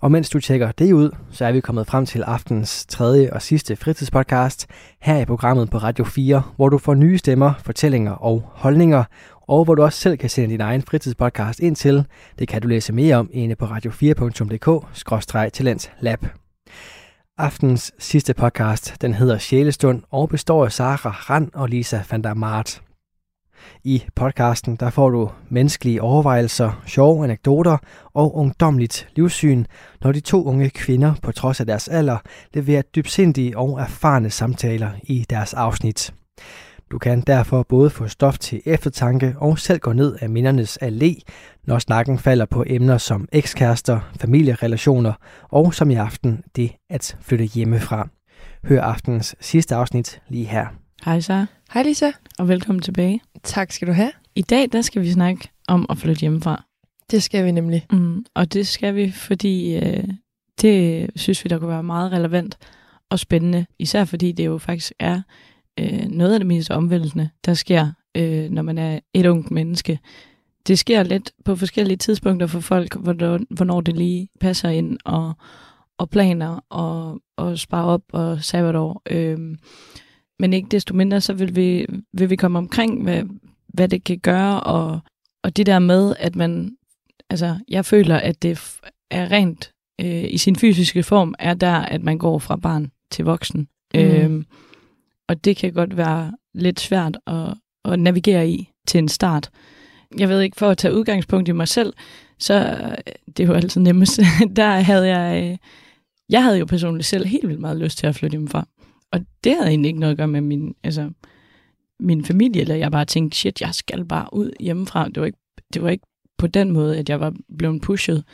Og mens du tjekker det ud, så er vi kommet frem til aftens tredje og sidste fritidspodcast her i programmet på Radio 4, hvor du får nye stemmer, fortællinger og holdninger, og hvor du også selv kan sende din egen fritidspodcast ind til. Det kan du læse mere om inde på radio4.dk-talentlab. Aftens sidste podcast, den hedder Sjælestund og består af Sara Rand og Lisa van der Mart. I podcasten der får du menneskelige overvejelser, sjove anekdoter og ungdomligt livssyn, når de to unge kvinder på trods af deres alder leverer dybsindige og erfarne samtaler i deres afsnit. Du kan derfor både få stof til eftertanke og selv gå ned af mindernes allé, når snakken falder på emner som ekskærester, familierelationer og som i aften det at flytte hjemmefra. Hør aftens sidste afsnit lige her. Hej så, Hej Lisa. og velkommen tilbage. Tak skal du have. I dag der skal vi snakke om at flytte hjemmefra. Det skal vi nemlig. Mm, og det skal vi, fordi øh, det synes vi, der kunne være meget relevant og spændende. Især fordi det jo faktisk er øh, noget af det mest omvæltende, der sker, øh, når man er et ungt menneske. Det sker lidt på forskellige tidspunkter for folk, hvornår, hvornår det lige passer ind, og, og planer, og, og spare op, og sabbatår. Øh, men ikke desto mindre, så vil vi, vil vi komme omkring, hvad, hvad det kan gøre, og, og det der med, at man, altså, jeg føler, at det er rent øh, i sin fysiske form, er der, at man går fra barn til voksen. Mm. Øhm, og det kan godt være lidt svært at, at navigere i til en start. Jeg ved ikke, for at tage udgangspunkt i mig selv, så øh, det er jo altid nemmest. (laughs) der havde jeg, øh, jeg havde jo personligt selv helt vildt meget lyst til at flytte hjemmefra. Og det havde egentlig ikke noget at gøre med min, altså, min familie, eller jeg bare tænkte, shit, jeg skal bare ud hjemmefra. Det var ikke, det var ikke på den måde, at jeg var blevet pushet.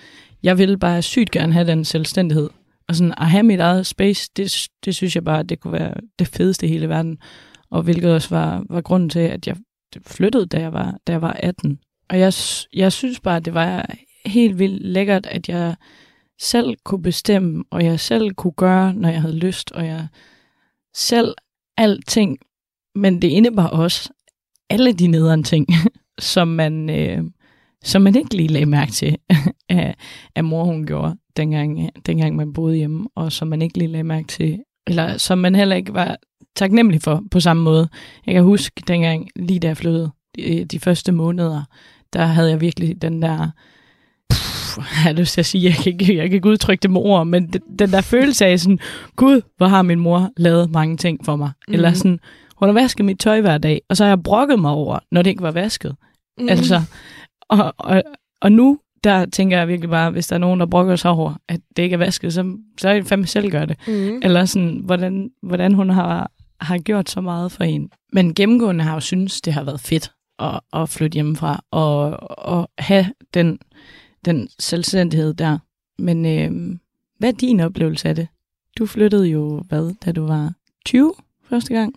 Jeg ville bare sygt gerne have den selvstændighed. Og sådan at have mit eget space, det, det synes jeg bare, det kunne være det fedeste i hele verden. Og hvilket også var, var grunden til, at jeg flyttede, da jeg var, da jeg var 18. Og jeg, jeg synes bare, det var helt vildt lækkert, at jeg selv kunne bestemme, og jeg selv kunne gøre, når jeg havde lyst, og jeg selv alting. Men det indebar også alle de nederen ting, (laughs) som man, øh, som man ikke lige lagde mærke til, (laughs) at, at mor hun gjorde, dengang, dengang man boede hjemme, og som man ikke lige lagde mærke til, eller som man heller ikke var taknemmelig for på samme måde. Jeg kan huske dengang, lige da jeg flyttede, de, de første måneder, der havde jeg virkelig den der, pff, jeg har lyst til at sige, jeg kan ikke, jeg kan ikke udtrykke det med ord, men den, der følelse af sådan, gud, hvor har min mor lavet mange ting for mig. Mm. Eller sådan, hun har vasket mit tøj hver dag, og så har jeg brokket mig over, når det ikke var vasket. Mm. Altså, og, og, og nu, der tænker jeg virkelig bare, hvis der er nogen, der brokker sig over, at det ikke er vasket, så, så er det fandme selv gøre det. Mm. Eller sådan, hvordan, hvordan hun har, har gjort så meget for en. Men gennemgående har jo synes, det har været fedt at, at flytte hjemmefra og, og have den, den selvstændighed der. Men øh, hvad er din oplevelse af det? Du flyttede jo, hvad, da du var 20 første gang?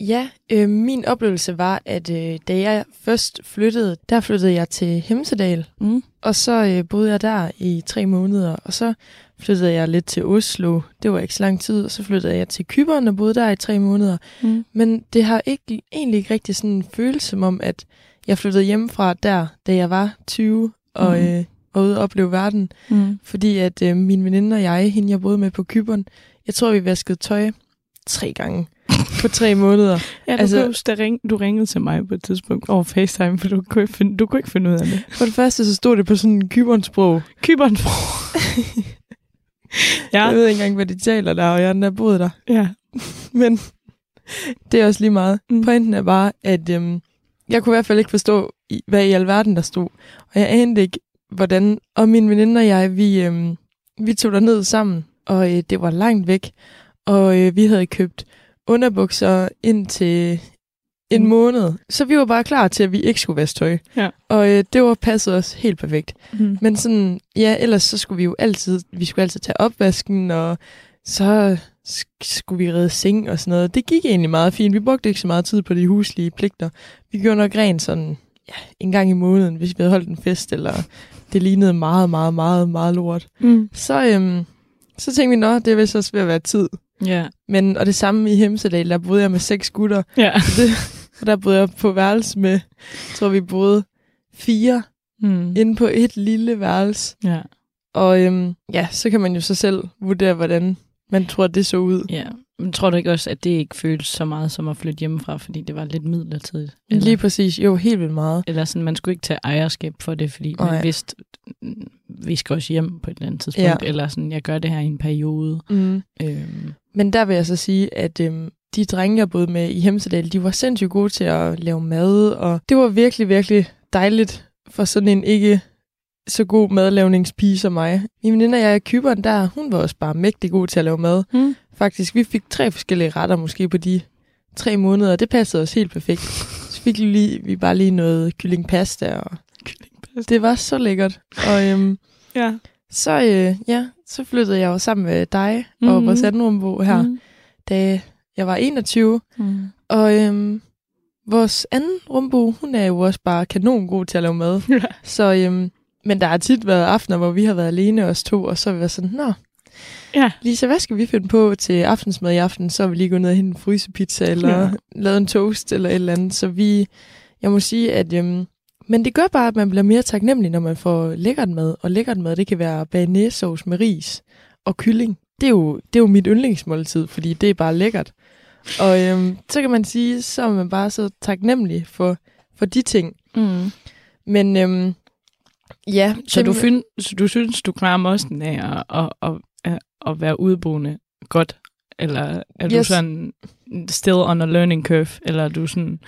Ja, øh, min oplevelse var, at øh, da jeg først flyttede, der flyttede jeg til Hemsedal. Mm. Og så øh, boede jeg der i tre måneder, og så flyttede jeg lidt til Oslo. Det var ikke så lang tid, og så flyttede jeg til Kyberen og boede der i tre måneder. Mm. Men det har ikke, egentlig ikke rigtig sådan en følelse som om, at jeg flyttede hjemmefra der, da jeg var 20 og, Mhm. øh, og ude og opleve verden. Mm. Fordi at øh, min veninde og jeg, hende jeg boede med på Kyberen, jeg tror, vi vaskede tøj tre gange på tre (laughs) måneder. Ja, du, Altså- huske, ring, du ringede til mig på et tidspunkt over FaceTime, for du kunne, ikke finde, du kunne ikke finde ud af det. For det første, så stod det på sådan en Kyberen-sprog. Kyberen (laughs) Ja. Jeg ved ikke engang, hvad de taler der, og jeg har boet der. ja. (laughs) Men det er også lige meget. Mm. Mm. Pointen er bare, at øhm, jeg kunne i hvert fald ikke forstå, hvad i alverden der stod. Og jeg anede ikke, hvordan... Og min veninde og jeg, vi, øhm, vi tog der ned sammen, og øh, det var langt væk. Og øh, vi havde købt underbukser ind til en Mm. måned. Så vi var bare klar til, at vi ikke skulle vaske tøj. Ja. Og øh, det var passet os helt perfekt. Mm. Men sådan, ja, ellers så skulle vi jo altid, vi skulle altid tage opvasken, og så sk- skulle vi redde seng og sådan noget. Det gik egentlig meget fint. Vi brugte ikke så meget tid på de huslige pligter. Vi gjorde nok rent sådan, ja, en gang i måneden, hvis vi havde holdt en fest, eller det lignede meget, meget, meget, meget lort. Mm. Så, øhm, så tænkte vi, nå, det er vist også ved at være tid. Ja. Men, og det samme i Hemsedal, der boede jeg med seks gutter. Ja. (laughs) Så det, og der boede jeg på værelse med, jeg tror vi boede fire Mm. inde på et lille værelse. Ja. Og øhm, ja, så kan man jo så selv vurdere, hvordan man tror, det så ud. ja. Men tror du ikke også, at det ikke føles så meget som at flytte hjemmefra, fordi det var lidt midlertidigt? Eller, Lige præcis. Jo, helt vildt meget. eller sådan, man skulle ikke tage ejerskab for det, fordi Nej. man vidste, vi skal også hjem på et eller andet tidspunkt, Ja. eller sådan, jeg gør det her i en periode. Mm. Øhm, Men der vil jeg så sige, at øhm, de drenge, jeg boede med i Hemsedal, de var sindssygt gode til at lave mad, og det var virkelig, virkelig dejligt for sådan en ikke så god madlavningspige som mig. Min veninde og jeg i Kyberen der, hun var også bare mægtig god til at lave mad. Mm. Faktisk, vi fik tre forskellige retter måske på de tre måneder, og det passede os helt perfekt. Så fik vi, lige, vi bare lige noget kyllingpasta, og det var så lækkert. Og øhm, Ja. så, øh, ja, så flyttede jeg jo sammen med dig mm. og vores anden rumbo her, mm. Da jeg var 21. Mm. Og øhm, vores anden rumbo, hun er jo også bare kanon god til at lave mad. Så, øhm, men der har tit været aftener, hvor vi har været alene os to, og så har vi været sådan, nå, Ja. Lisa, hvad skal vi finde på til aftensmad i aften? Så har vi lige gået ned og hentet en frysepizza, eller ja. lavet en toast, eller et eller andet. Så vi, jeg må sige, at øhm, men det gør bare, at man bliver mere taknemmelig, når man får lækkert mad. Og lækkert mad, det kan være banæssauce med ris og kylling. Det er jo, det er jo mit yndlingsmåltid, fordi det er bare lækkert. Og øhm, så kan man sige, så er man bare så taknemmelig for, for de ting. Mm. Men øhm, ja. Så du, find, så du synes, du klarer mosten af at, at, at, at, være udboende godt? Eller er du Yes. sådan still on a learning curve? Eller er du sådan...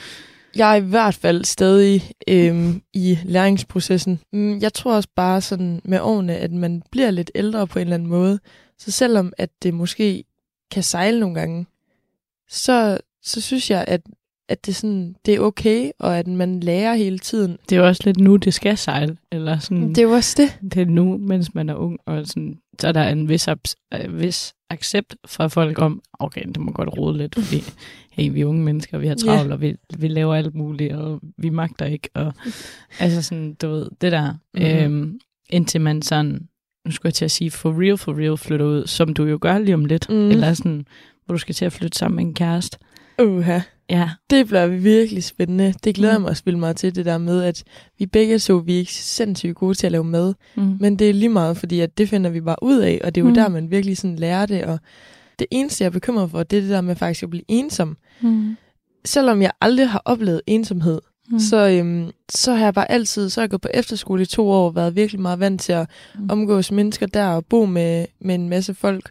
Jeg er i hvert fald stadig øhm, i læringsprocessen. Mm, Jeg tror også bare sådan med årene, at man bliver lidt ældre på en eller anden måde. Så selvom at det måske kan sejle nogle gange, så, så synes jeg, at, at det, sådan, det er okay, og at man lærer hele tiden. Det er jo også lidt nu, det skal sejle. Eller sådan, Det er jo også det. det er nu, mens man er ung. Og sådan, så er der en vis, øh, vis accept fra folk om, okay, det må godt rode lidt, fordi hey, vi er unge mennesker, vi har travlt, og vi, vi laver alt muligt, og vi magter ikke. Og, altså sådan, du ved, det der, Mhm. øhm, indtil man sådan, nu skulle jeg til at sige, for real, for real flytter ud, som du jo gør lige om lidt, Mm. eller sådan, hvor du skal til at flytte sammen med en kæreste. Uha. Ja, Det bliver virkelig spændende. Det glæder Mm. mig også vildt meget til, det der med, at vi begge så, vi er ikke sindssygt gode til at lave mad. mm. Men det er lige meget, fordi at det finder vi bare ud af, og det er jo Mm. der, man virkelig sådan lærer det. Og det eneste, jeg er bekymret for, det er det der med faktisk at blive ensom. Mm. Selvom jeg aldrig har oplevet ensomhed, Mm. så, øhm, så har jeg bare altid, så har jeg gået på efterskole i to år, været virkelig meget vant til at Mm. omgås mennesker der og bo med, med en masse folk.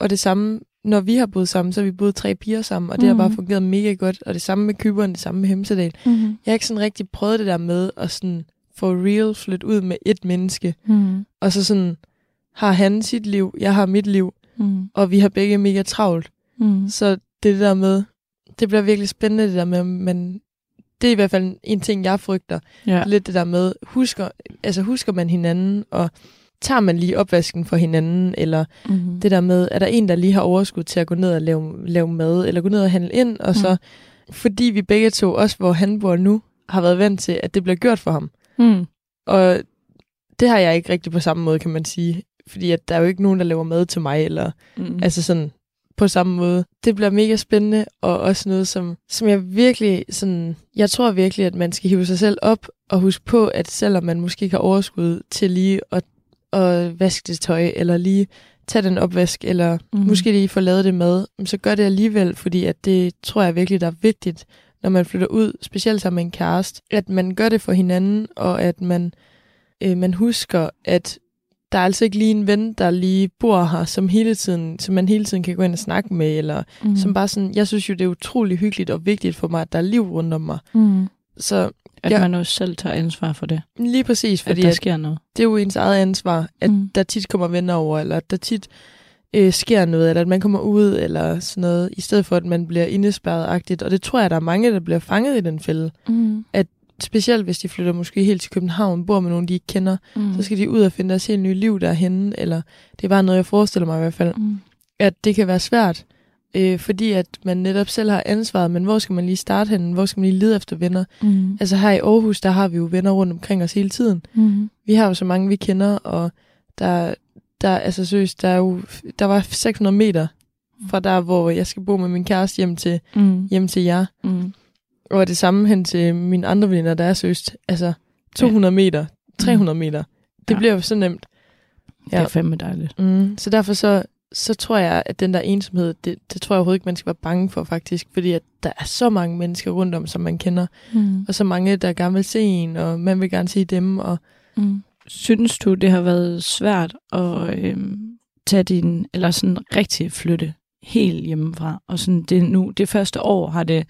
Og det samme, når vi har boet sammen, så har vi boet tre piger sammen, og det har bare Mhm. fungeret mega godt. Og det samme med Kyberen, det samme med Hemsedal. Mm. Jeg har ikke sådan rigtig prøvet det der med at sådan for real flytte ud med et menneske, Mm. og så sådan har han sit liv, jeg har mit liv, Mm. og vi har begge mega travlt. Mm. Så det det der med, det bliver virkelig spændende det der med, men det er i hvert fald en ting, jeg frygter. Ja. Lidt det der med, husker, altså husker man hinanden, og tager man lige opvasken for hinanden, eller Mm. det der med, er der en, der lige har overskud til at gå ned og lave, lave mad, eller gå ned og handle ind, og så, fordi vi begge to, også hvor han bor nu, har været vant til, at det bliver gjort for ham. Mm. Og det har jeg ikke rigtig på samme måde, kan man sige. Fordi at der er jo ikke nogen, der laver mad til mig, eller Mm. altså sådan på samme måde. Det bliver mega spændende, og også noget, som, som jeg virkelig sådan, jeg tror virkelig, at man skal hive sig selv op, og huske på, at selvom man måske ikke har overskud til lige at, at vaske det tøj, eller lige tage den opvask, eller mm. måske lige få lavet det mad, så gør det alligevel, fordi at det tror jeg virkelig, der er vigtigt, når man flytter ud, specielt sammen med en kæreste, at man gør det for hinanden, og at man, øh, man husker, at der er altså ikke lige en ven, der lige bor her, som hele tiden, som man hele tiden kan gå ind og snakke med, eller mm. som bare sådan, jeg synes jo, det er utrolig hyggeligt og vigtigt for mig, at der er liv rundt om mig. Mm. Så At Ja. man også selv tager ansvar for det. lige præcis, Fordi at der at sker noget. det er jo ens eget ansvar, at Mm. der tit kommer venner over, eller at der tit øh, sker noget, eller at man kommer ud, eller sådan noget, i stedet for, at man bliver indespærret-agtigt. Og det tror jeg, der er mange, der bliver fanget i den fælde. Mm. Specielt hvis de flytter måske helt til København, bor med nogen, de ikke kender, mm. så skal de ud og finde deres helt nye liv derhenne, eller det er bare noget, jeg forestiller mig i hvert fald, Mm. at det kan være svært, øh, fordi at man netop selv har ansvaret, men hvor skal man lige starte henne? Hvor skal man lige lede efter venner? Mm. Altså her i Aarhus, der har vi jo venner rundt omkring os hele tiden. Mm. Vi har jo så mange, vi kender, og der, der, altså seriøst, der, er jo, der var 600 meter fra der, hvor jeg skal bo med min kæreste hjem til, Mm. hjem til jer. Mm. Og det samme hen til mine andre veninder, der er seriøst, altså 200 meter, 300 meter. Det Ja. bliver jo så nemt. Det er Ja. fandme dejligt. Mm. Så derfor så, så tror jeg, at den der ensomhed, det, det tror jeg overhovedet ikke, man skal være bange for faktisk, fordi at der er så mange mennesker rundt om, som man kender, Mm. og så mange, der gerne vil se en, og man vil gerne se dem, og Mm. Synes du, det har været svært at øhm, tage din, eller sådan rigtig flytte helt hjemmefra. Og sådan det nu, det første år har det,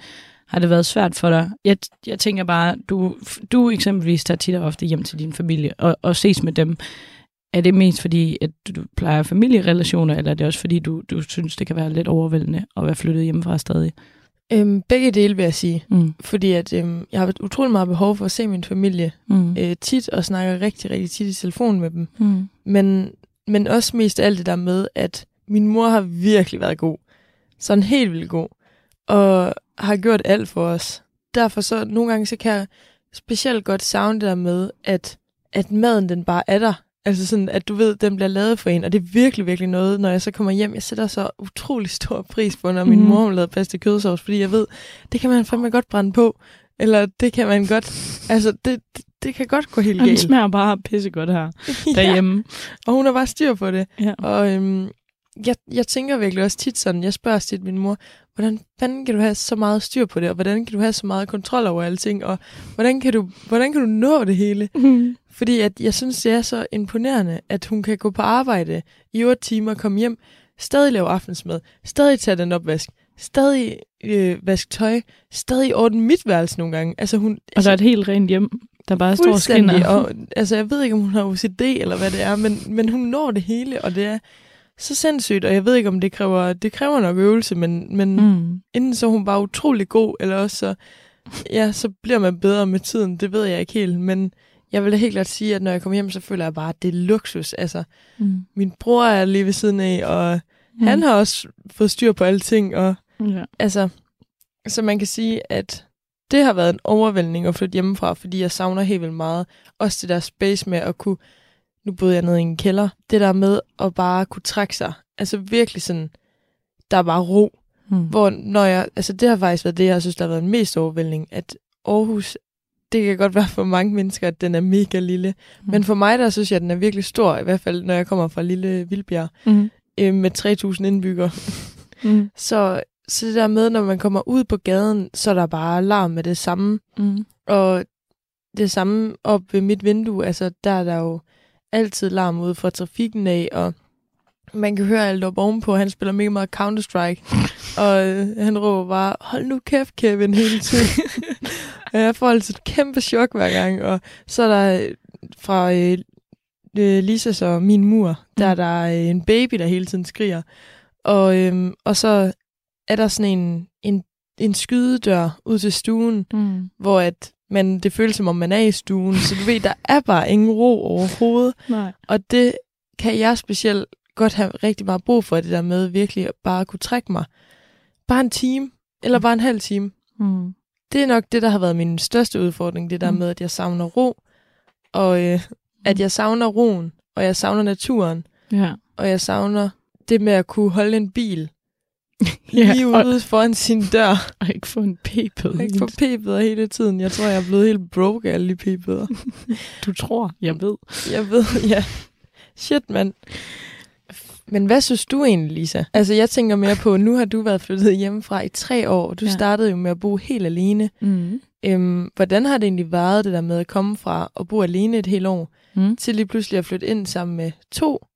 har det været svært for dig. Jeg, jeg tænker bare, du, du eksempelvis tager tit og ofte hjem til din familie og, og ses med dem. Er det mest fordi, at du plejer familierelationer, eller er det også fordi, du, du synes, det kan være lidt overvældende at være flyttet hjemmefra stadig? Øhm, begge dele vil jeg sige. Mm. Fordi at, øhm, jeg har utrolig meget behov for at se min familie Mm. øh, tit, og snakker rigtig, rigtig tit i telefon med dem. Mm. Men, men også mest alt det der med, at min mor har virkelig været god. Sådan helt vildt god. Og har gjort alt for os. Derfor så nogle gange, så kan jeg specielt godt savne det der med, at, at maden den bare er der. Altså sådan, at du ved, den bliver lavet for en, og det er virkelig, virkelig noget, når jeg så kommer hjem. Jeg sætter så utrolig stor pris på, når min Mhm. mor lavet pasta kødsovs, fordi jeg ved, det kan man fandme godt brænde på. Eller det kan man godt, altså det, det, det kan godt gå helt Og galt. smager bare pissegodt her (laughs) ja, derhjemme. og hun har bare styr på det. Ja. Og øhm, jeg, jeg tænker virkelig også tit sådan, jeg spørger tit min mor, hvordan fanden kan du have så meget styr på det, og hvordan kan du have så meget kontrol over alting, og hvordan kan du, hvordan kan du nå det hele? Mm. Fordi at jeg synes, det er så imponerende, at hun kan gå på arbejde i otte timer, komme hjem, stadig lave aftensmad, stadig tage den opvask, stadig øh, vaske tøj, stadig ordne mit værelse nogle gange. Altså hun, Og der er et helt rent hjem, der bare står og skinner. Og altså, jeg ved ikke, om hun har OCD eller hvad det er, men, men hun når det hele, og det er så sindssygt, og jeg ved ikke, om det kræver, det kræver nok øvelse, men, men mm. Enten så hun bare utrolig god, eller også så, ja, så bliver man bedre med tiden, det ved jeg ikke helt, men jeg vil da helt klart sige, at når jeg kommer hjem, så føler jeg bare, at det er luksus. Altså, Mm. min bror er lige ved siden af, og Mm. han har også fået styr på alting, og Ja. altså, så man kan sige, at det har været en overvældning at flytte hjemmefra, fordi jeg savner helt vildt meget. Også det der space med at kunne, nu boede jeg nede i en kælder, det der med at bare kunne trække sig. Altså virkelig sådan, der er bare ro. Mm. Hvor når jeg, altså det har faktisk været det, jeg synes, der har været den mest overvældning, at Aarhus, det kan godt være for mange mennesker, at den er mega lille. Mm. Men for mig, der synes jeg, at den er virkelig stor, i hvert fald når jeg kommer fra lille Vildbjerg, Mm. øh, med 3.000 indbyggere. Mm. (laughs) Så, så det der med, når man kommer ud på gaden, så er der bare larm med det samme. Mm. Og det samme op ved mit vindue, altså der er der jo altid larm ude fra trafikken af, og man kan høre alt op ovenpå, han spiller mega meget Counter-Strike, (laughs) og øh, han råber bare, hold nu kæft, Kevin, hele tiden. (laughs) jeg får altid et kæmpe chok hver gang, og så er der øh, fra øh, øh, Lisas og min mur, der er der øh, en baby, der hele tiden skriger, og, øh, og så er der sådan en, en, en skydedør ud til stuen, Mm. hvor at man, det føles som om, man er i stuen. Så du ved, der er bare ingen ro overhovedet. Nej. Og det kan jeg specielt godt have rigtig meget brug for, det der med virkelig at bare kunne trække mig. Bare en time, eller bare en halv time. Mm. Det er nok det, der har været min største udfordring, det der Mm. med, at jeg savner ro. Og øh, at jeg savner roen, og jeg savner naturen, Ja. og jeg savner det med at kunne holde en bil (laughs) ja. lige Og, ude foran sin dør. og ikke få en p-bøde. Og ikke få p-bøder hele tiden. Jeg tror, jeg er blevet helt broke af alle de p-bøder. (laughs) Du tror, jeg ved. Jeg ved, ja. Shit, mand. Men hvad synes du egentlig, Lisa? Altså, jeg tænker mere på, nu har du været flyttet hjemmefra i tre år. Du Ja. startede jo med at bo helt alene. Mm. Øhm, hvordan har det egentlig været, det der med at komme fra at bo alene et helt år, Mm. til lige pludselig at flytte ind sammen med to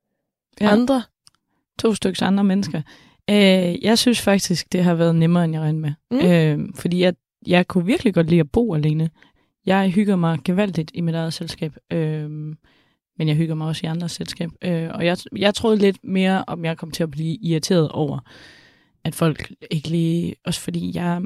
ja. andre? To stykker andre mennesker. Øh, jeg synes faktisk, det har været nemmere, end jeg regnede med. Mm. Øh, fordi jeg, jeg kunne virkelig godt lide at bo alene. Jeg hygger mig gevaldigt i mit eget selskab. Øh, men jeg hygger mig også i andres selskab. Øh, og jeg, jeg troede lidt mere, om jeg kom til at blive irriteret over, at folk ikke lige... Også fordi jeg,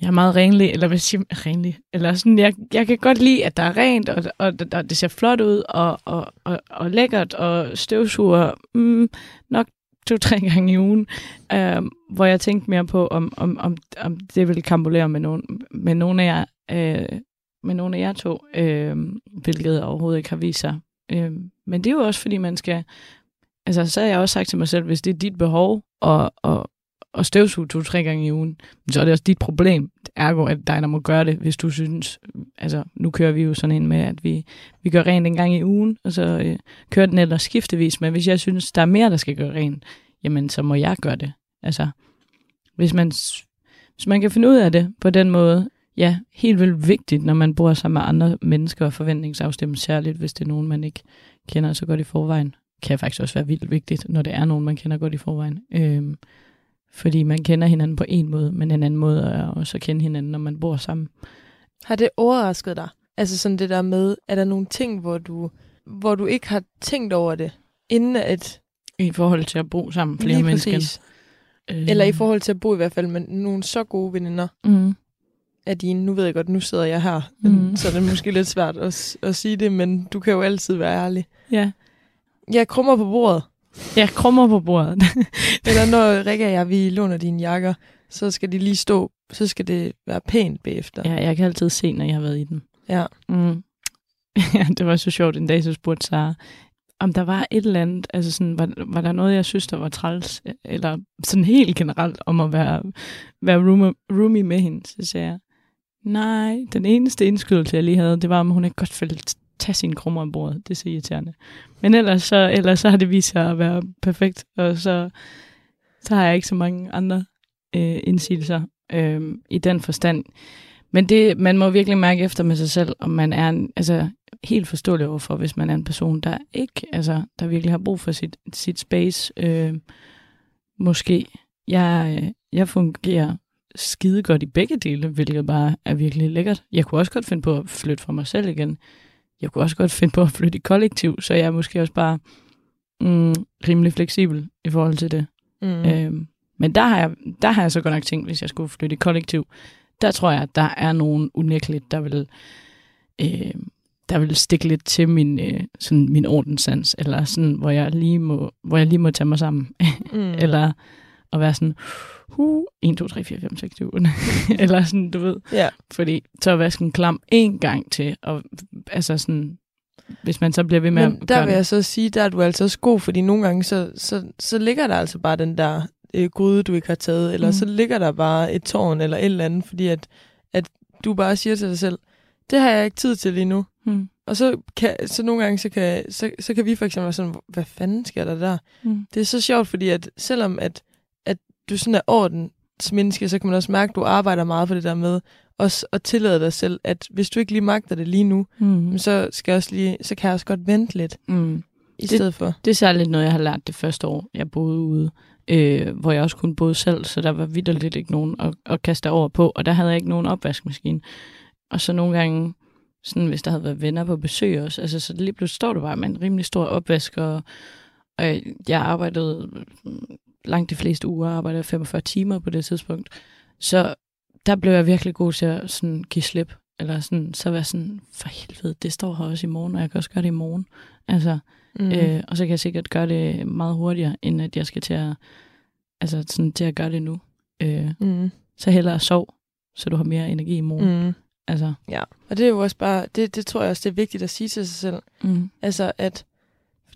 jeg er meget renlig, eller hvad siger man? Renlig? Eller sådan, jeg, jeg kan godt lide, at der er rent, og, og, og det ser flot ud, og, og, og, og lækkert, og støvsuger mm, nok to-tre (laughs) gange i ugen, øh, hvor jeg tænkte mere på, om, om, om, om det ville kambolere med, nogen, med nogen af jer, øh, med nogle af jer to, øh, hvilket overhovedet ikke har vist sig. Øh, men det er jo også, fordi man skal... Altså, så har jeg også sagt til mig selv, hvis det er dit behov at, at, at støvsuge to-tre gange i ugen, så er det også dit problem. Ergo, at dig, der må gøre det, hvis du synes... Altså, nu kører vi jo sådan ind med, at vi, vi gør rent en gang i ugen, og så øh, kører den ellers skiftevis. Men hvis jeg synes, der er mere, der skal gøre rent, jamen, så må jeg gøre det. Altså, hvis man, hvis man kan finde ud af det på den måde, ja, helt vildt vigtigt, når man bor sammen med andre mennesker og forventningsafstemme, særligt hvis det er nogen, man ikke kender så godt i forvejen. Kan faktisk også være vildt vigtigt, når det er nogen, man kender godt i forvejen. Øhm, fordi man kender hinanden på en måde, men en anden måde er også at kende hinanden, når man bor sammen. Har det overrasket dig? Altså sådan det der med, er der nogle ting, hvor du, hvor du ikke har tænkt over det, inden at... I forhold til at bo sammen flere Lige mennesker. præcis. Øh, Eller i forhold til at bo i hvert fald med nogle så gode veninder Mm. Af dine. Nu ved jeg godt, nu sidder jeg her, Mm. så er det måske lidt svært at, at sige det, men du kan jo altid være ærlig. Ja. Jeg krummer på bordet. Jeg krummer på bordet. (laughs) Eller når Rikke og jeg, vi låner dine jakker, så skal de lige stå, så skal det være pænt bagefter. ja, jeg kan altid se, når jeg har været i den. Ja. Mm. (laughs) ja, det var så sjovt en dag, så spurgte Sara, om der var et eller andet, altså sådan, var, var der noget, jeg synes, der var træls, eller sådan helt generelt om at være, være roomie, roomie med hende, så sagde jeg, nej, den eneste indskydelse, jeg lige havde, det var, om hun ikke godt ville tage sine krummer om bordet. Det er så irriterende. Men ellers så, ellers så har det vist sig at være perfekt, og så, så har jeg ikke så mange andre øh, indsigelser øh, i den forstand. Men det, man må virkelig mærke efter med sig selv, om man er en, altså, helt forståelig overfor, hvis man er en person, der ikke, altså, der virkelig har brug for sit, sit space. Øh, måske. Jeg, øh, jeg fungerer skide godt i begge dele, hvilket bare er virkelig lækkert. Jeg kunne også godt finde på at flytte for mig selv igen. Jeg kunne også godt finde på at flytte i kollektiv, så jeg er måske også bare mm, rimelig fleksibel i forhold til det. Mm. Øhm, men der har, jeg, der har jeg så godt nok tænkt, hvis jeg skulle flytte i kollektiv, der tror jeg, at der er nogen unægteligt, der vil, øh, der vil stikke lidt til min, øh, sådan min ordenssans, eller sådan, hvor jeg lige må, hvor jeg lige må tage mig sammen, Mm. mm. (laughs) eller at være sådan, huh, 1, 2, 3, 4, 5, 6, 7, eller sådan, du ved, Ja. fordi så er vasken klam en gang til, og altså sådan, hvis man så bliver ved med Men at der vil jeg så sige, der er du altså også god, fordi nogle gange, så, så, så ligger der altså bare den der øh, gryde, du ikke har taget, eller mm. Så ligger der bare et tårn eller et eller andet, fordi at, at du bare siger til dig selv, det har jeg ikke tid til lige nu. Mm. Og så, kan, så nogle gange, så kan, så, så kan vi for eksempel være sådan, hvad fanden sker der der? Mm. Det er så sjovt, fordi at selvom at du sådan er ordensmenneske, så kan man også mærke, at du arbejder meget for det der med også at tillade dig selv, at hvis du ikke lige magter det lige nu, Mm. så, skal jeg også lige, så kan jeg også godt vente lidt Mm. i Det- stedet for. Det er særligt noget, jeg har lært det første år, jeg boede ude, øh, hvor jeg også kun boede selv, så der var vidderligt ikke nogen at, at kaste over på, og der havde jeg ikke nogen opvaskemaskine. Og så nogle gange, sådan, hvis der havde været venner på besøg også, altså, så lige pludselig står du bare med en rimelig stor opvask, og, og jeg arbejdede langt de fleste uger, arbejdede jeg 45 timer på det tidspunkt. Så der blev jeg virkelig god til at sådan, give slip, eller sådan, så være sådan, for helvede, det står her også i morgen, og jeg kan også gøre det i morgen. Altså, Mm. Øh, og så kan jeg sikkert gøre det meget hurtigere, end at jeg skal til at, altså sådan, til at gøre det nu. Øh, mm. så hellere sov, så du har mere energi i morgen. Mm. Altså, Ja, og det er jo også bare, det, det tror jeg også, det er vigtigt at sige til sig selv. mm. Altså, at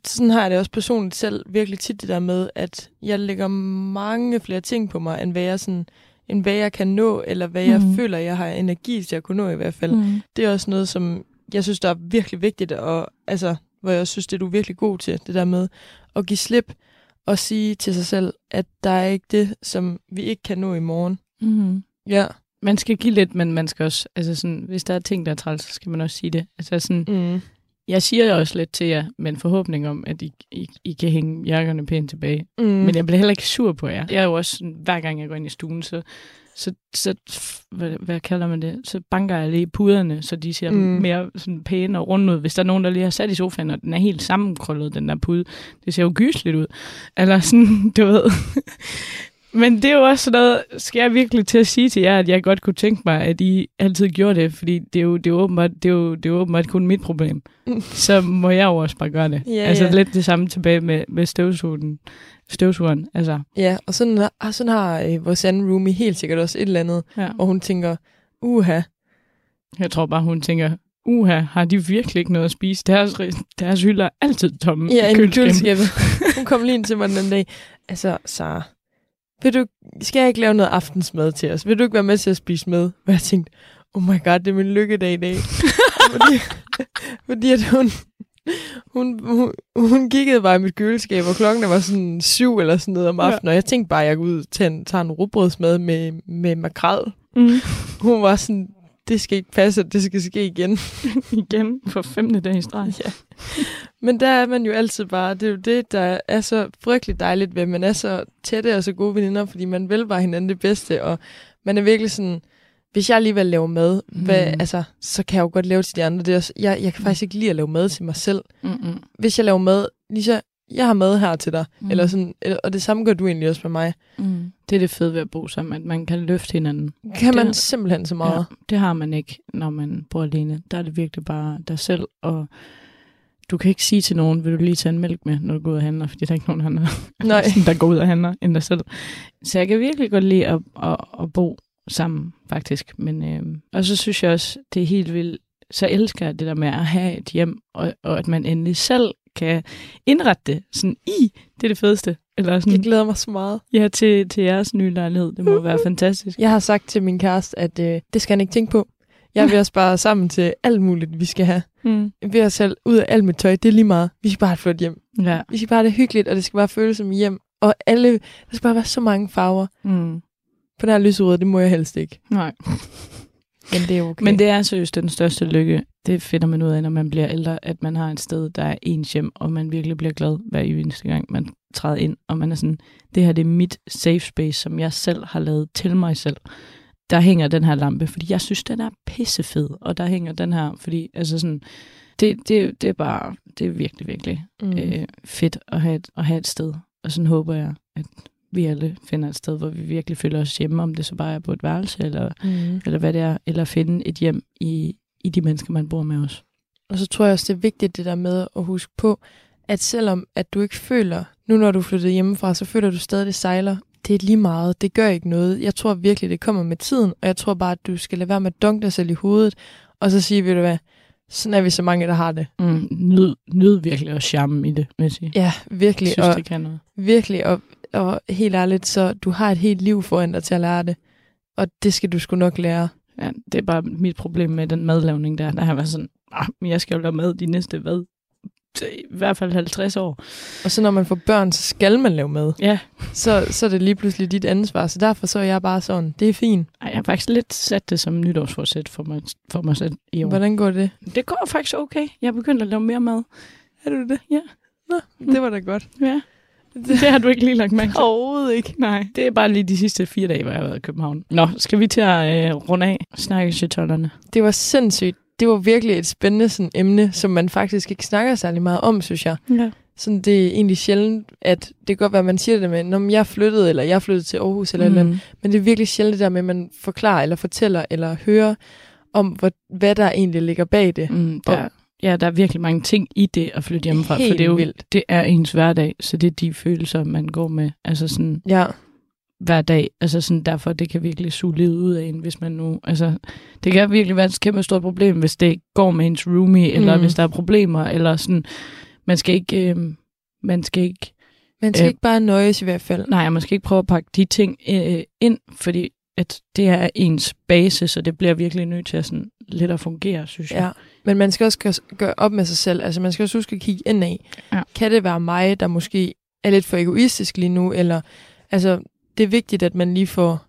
sådan har jeg det også personligt selv virkelig tit det der med, at jeg lægger mange flere ting på mig, end hvad jeg, sådan, end hvad jeg kan nå, eller hvad jeg Mhm. føler, jeg har energi til at kunne nå i hvert fald. Mm. Det er også noget, som jeg synes, der er virkelig vigtigt, og altså, hvor jeg også synes, det er du virkelig god til, det der med at give slip og sige til sig selv, at der er ikke det, som vi ikke kan nå i morgen. Mm. Ja. Man skal give lidt, men man skal også, altså sådan, hvis der er ting, der er træls, så skal man også sige det. Altså sådan, Mm. Jeg siger også lidt til jer, med en forhåbning om, at I, I, I kan hænge jakkerne pænt tilbage. Mm. Men jeg bliver heller ikke sur på jer. Jeg er jo også, sådan, hver gang jeg går ind i stuen, så, så, så hvad, hvad kalder man det? Så banker jeg lige puderne, så de ser mm. mere sådan pæne og runde ud. Hvis der er nogen, der lige har sat i sofaen, og den er helt sammenkrøllet, den der pude, det ser jo gysligt ud. Eller sådan, (laughs) du ved. Men det er jo også sådan noget, skal jeg virkelig til at sige til jer, at jeg godt kunne tænke mig, at I altid gjorde det, fordi det er jo, det er jo, åbenbart, det er jo, det er jo åbenbart kun mit problem. (laughs) Så må jeg jo også bare gøre det. Ja, altså ja. lidt det samme tilbage med, med støvsugeren. Støvsugeren, altså. Ja, og sådan, har- sådan har øh, vores anden roomie helt sikkert også et eller andet, Ja. og hun tænker, uha, Jeg tror bare, hun tænker, uha, har de virkelig ikke noget at spise? Deres, deres hylder er altid tomme ja, en køleskabet. (laughs) hun kom lige ind til mig den anden dag. Altså, Sara, vil du, skal jeg ikke lave noget aftensmad til os? Vil du ikke være med til at spise med? Og jeg tænkte, oh my god, det er min lykkedag i dag. (laughs) fordi, fordi at hun, hun, hun, hun kiggede bare i mit køleskab, og klokken var sådan syv eller sådan noget om Ja. aftenen, og jeg tænkte bare, at jeg går ud og tager en, tager en rugbrødsmad med, med makrel. Mm. Hun var sådan, det skal ikke passe, at det skal ske igen. (laughs) Igen for femte dag i streg. Ja. Men der er man jo altid bare, det er jo det, der er så frygteligt dejligt ved, man er så tætte og så gode veninder, fordi man vil bare hinanden det bedste, og man er virkelig sådan, hvis jeg alligevel laver mad, mm. hvad, altså, så kan jeg jo godt lave til de andre. Det er også, jeg, jeg kan faktisk ikke lide at lave mad til mig selv. Mm-mm. Hvis jeg laver mad, lige så, jeg har mad her til dig, Mm. eller sådan, eller- og det samme gør du egentlig også med mig. Mm. Det er det fede ved at bo sammen, at man kan løfte hinanden. Kan man Det- simpelthen så meget. Ja, det har man ikke, når man bor alene. Der er det virkelig bare dig selv, og du kan ikke sige til nogen, vil du lige tage en mælk med, når du går ud og handler, fordi der er ikke nogen, andre, (laughs) Nej. (laughs) der går ud og handler, end dig selv. Så jeg kan virkelig godt lide at, at, at bo sammen, faktisk. Men, øh, og så synes jeg også, det er helt vildt, så elsker jeg det der med at have et hjem, og, og at man endelig selv kan indrette det sådan i, det er det fedeste. Eller sådan, Jeg glæder mig så meget. ja, til, til jeres nye lejlighed. Det må (laughs) være fantastisk. Jeg har sagt til min kæreste, at øh, det skal han ikke tænke på. Jeg vil også spare sammen til alt muligt, vi skal have. Mm. Vi har selv ud af alt mit tøj, det er lige meget. Vi skal bare have et flot hjem. Ja. Vi skal bare have det hyggeligt, og det skal bare føles som hjem. Og alle, der skal bare være så mange farver. Mm. På den her lyserøde, det må jeg helst ikke. Nej. Men det er okay. Men det er seriøst den største lykke. Det finder man ud af, når man bliver ældre, at man har et sted, der er ens hjem, og man virkelig bliver glad hver eneste gang, man træder ind. Og man er sådan, det her det er mit safe space, som jeg selv har lavet til mig selv. Der hænger den her lampe, fordi jeg synes, den er pissefed. Og der hænger den her, fordi altså sådan, det, det, det er bare, det er virkelig, virkelig mm. øh, fedt at have, et, at have et sted. Og sådan håber jeg, at vi alle finder et sted, hvor vi virkelig føler os hjemme, om det så bare er på et værelse, eller Mm. eller hvad det er, eller finde et hjem i, i de mennesker, man bor med os. Og så tror jeg også, det er vigtigt det der med at huske på, at selvom at du ikke føler, nu når du flytter hjemmefra, så føler du stadig, det sejler. Det er lige meget. Det gør ikke noget. Jeg tror virkelig, det kommer med tiden, og jeg tror bare, at du skal lade være med at dunke dig selv i hovedet, og så sige, ved du hvad, sådan er vi så mange, der har det. Mm, nyd, nyd virkelig også charme i det, vil jeg sige. Ja, Jeg virkelig. synes, og, det kan noget. virkelig, og, og helt ærligt, så du har et helt liv foran dig til at lære det. Og det skal du sgu nok lære. Ja, det er bare mit problem med den madlavning der. Der har været sådan, ah, men jeg skal jo lave mad de næste, hvad? I hvert fald 50 år. Og så når man får børn, så skal man lave mad. Ja, Så, så er det lige pludselig dit ansvar. Så derfor så er jeg bare sådan, det er fint. Ej, jeg har faktisk lidt sat det som nytårsforsæt for mig, for mig selv i år. Hvordan går det? Det går faktisk okay. Jeg er begyndt at lave mere mad. Er du det? Ja. Nå, det var da godt. Ja. (laughs) Det har du ikke lige lagt mærke til. Overhovedet ikke. Nej, det er bare lige de sidste fire dage, hvor jeg har været i København. Nå, skal vi til at øh, runde af? Snakke chitollerne. Det var sindssygt. Det var virkelig et spændende sådan, emne, som man faktisk ikke snakker særlig meget om, synes jeg. Ja. Sådan, det er egentlig sjældent, at det kan godt være, at man siger det med, når jeg flyttede, eller jeg flyttede til Aarhus, eller, mm. eller andet. Men det er virkelig sjældent det der med, at man forklarer, eller fortæller, eller hører om, hvor, hvad der egentlig ligger bag det. Mm, der, ja, der er virkelig mange ting i det at flytte hjemmefra, for Helt det er jo vildt. det er ens hverdag, så det er de følelser, man går med, altså sådan Ja, hver dag. Altså sådan, derfor det kan virkelig suge livet ud af en, hvis man nu, altså det kan virkelig være et kæmpe stort problem, hvis det går med ens roomie, eller Mm. hvis der er problemer, eller sådan, man skal ikke, øh, man skal ikke man skal Øh, ikke bare nøjes i hvert fald. Nej, man skal ikke prøve at pakke de ting øh, ind, fordi at det er ens base, så det bliver virkelig nødt til at sådan lidt at fungere, synes jeg. Ja, men man skal også gøre- op med sig selv. Altså, man skal også huske at kigge indad. Ja. Kan det være mig, der måske er lidt for egoistisk lige nu? Eller, altså, det er vigtigt, at man lige får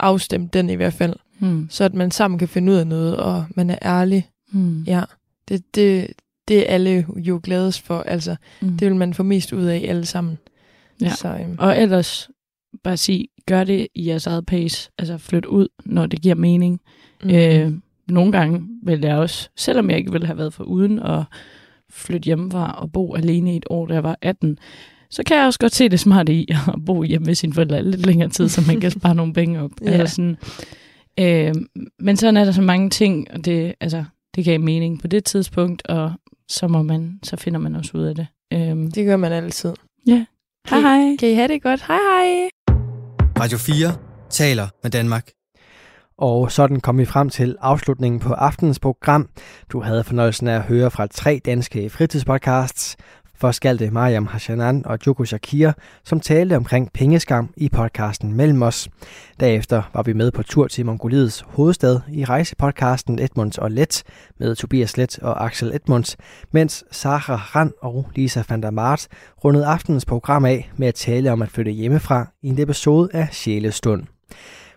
afstemt den i hvert fald. Hmm. Så at man sammen kan finde ud af noget, og man er ærlig. Hmm. Ja, det, det, det er alle jo gladest for. Altså, Hmm. det vil man få mest ud af alle sammen. Ja. Så, øhm, Og ellers bare sige, gør det i jeres eget pace. Altså flyt ud, når det giver mening. mm, Øh, nogle gange vil jeg også, selvom jeg ikke ville have været for uden at flytte hjemmefra og bo alene i et år, da jeg var 18, så kan jeg også godt se det smarte i (laughs) at bo hjemme med sine forældre lidt længere tid, så man kan (laughs) spare nogle penge op. Ja. Altså sådan, øh, men sådan er der så mange ting, og det, altså, det gav mening på det tidspunkt, og så må man, så finder man også ud af det. Øh, det gør man altid. ja. Hej hej. Kan I have det godt? Hej hej! Radio 4 taler med Danmark. Og sådan kom vi frem til afslutningen på aftenens program. Du havde fornøjelsen af at høre fra tre danske fritidspodcasts. Først skal det Mariam Hashanan og Joko Shakir, som talte omkring pengeskam i podcasten Mellem os. Derefter var vi med på tur til Mongoliets hovedstad i rejsepodcasten Edmunds og Let med Tobias Let og Axel Edmunds, mens Sara Rand og Lisa van der Mart rundede aftenens program af med at tale om at flytte hjemmefra i en episode af Sjælestund.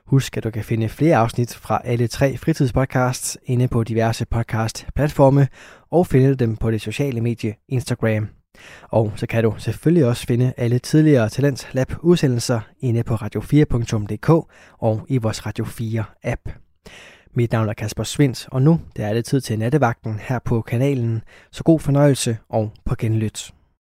Husk, at du kan finde flere afsnit fra alle tre fritidspodcasts inde på diverse podcast-platforme og finde dem på det sociale medie Instagram. Og så kan du selvfølgelig også finde alle tidligere Talents Lab udsendelser inde på radio4.dk og i vores Radio 4 app. Mit navn er Kasper Svindt, og nu der er det tid til nattevagten her på kanalen. Så god fornøjelse og på genlyt.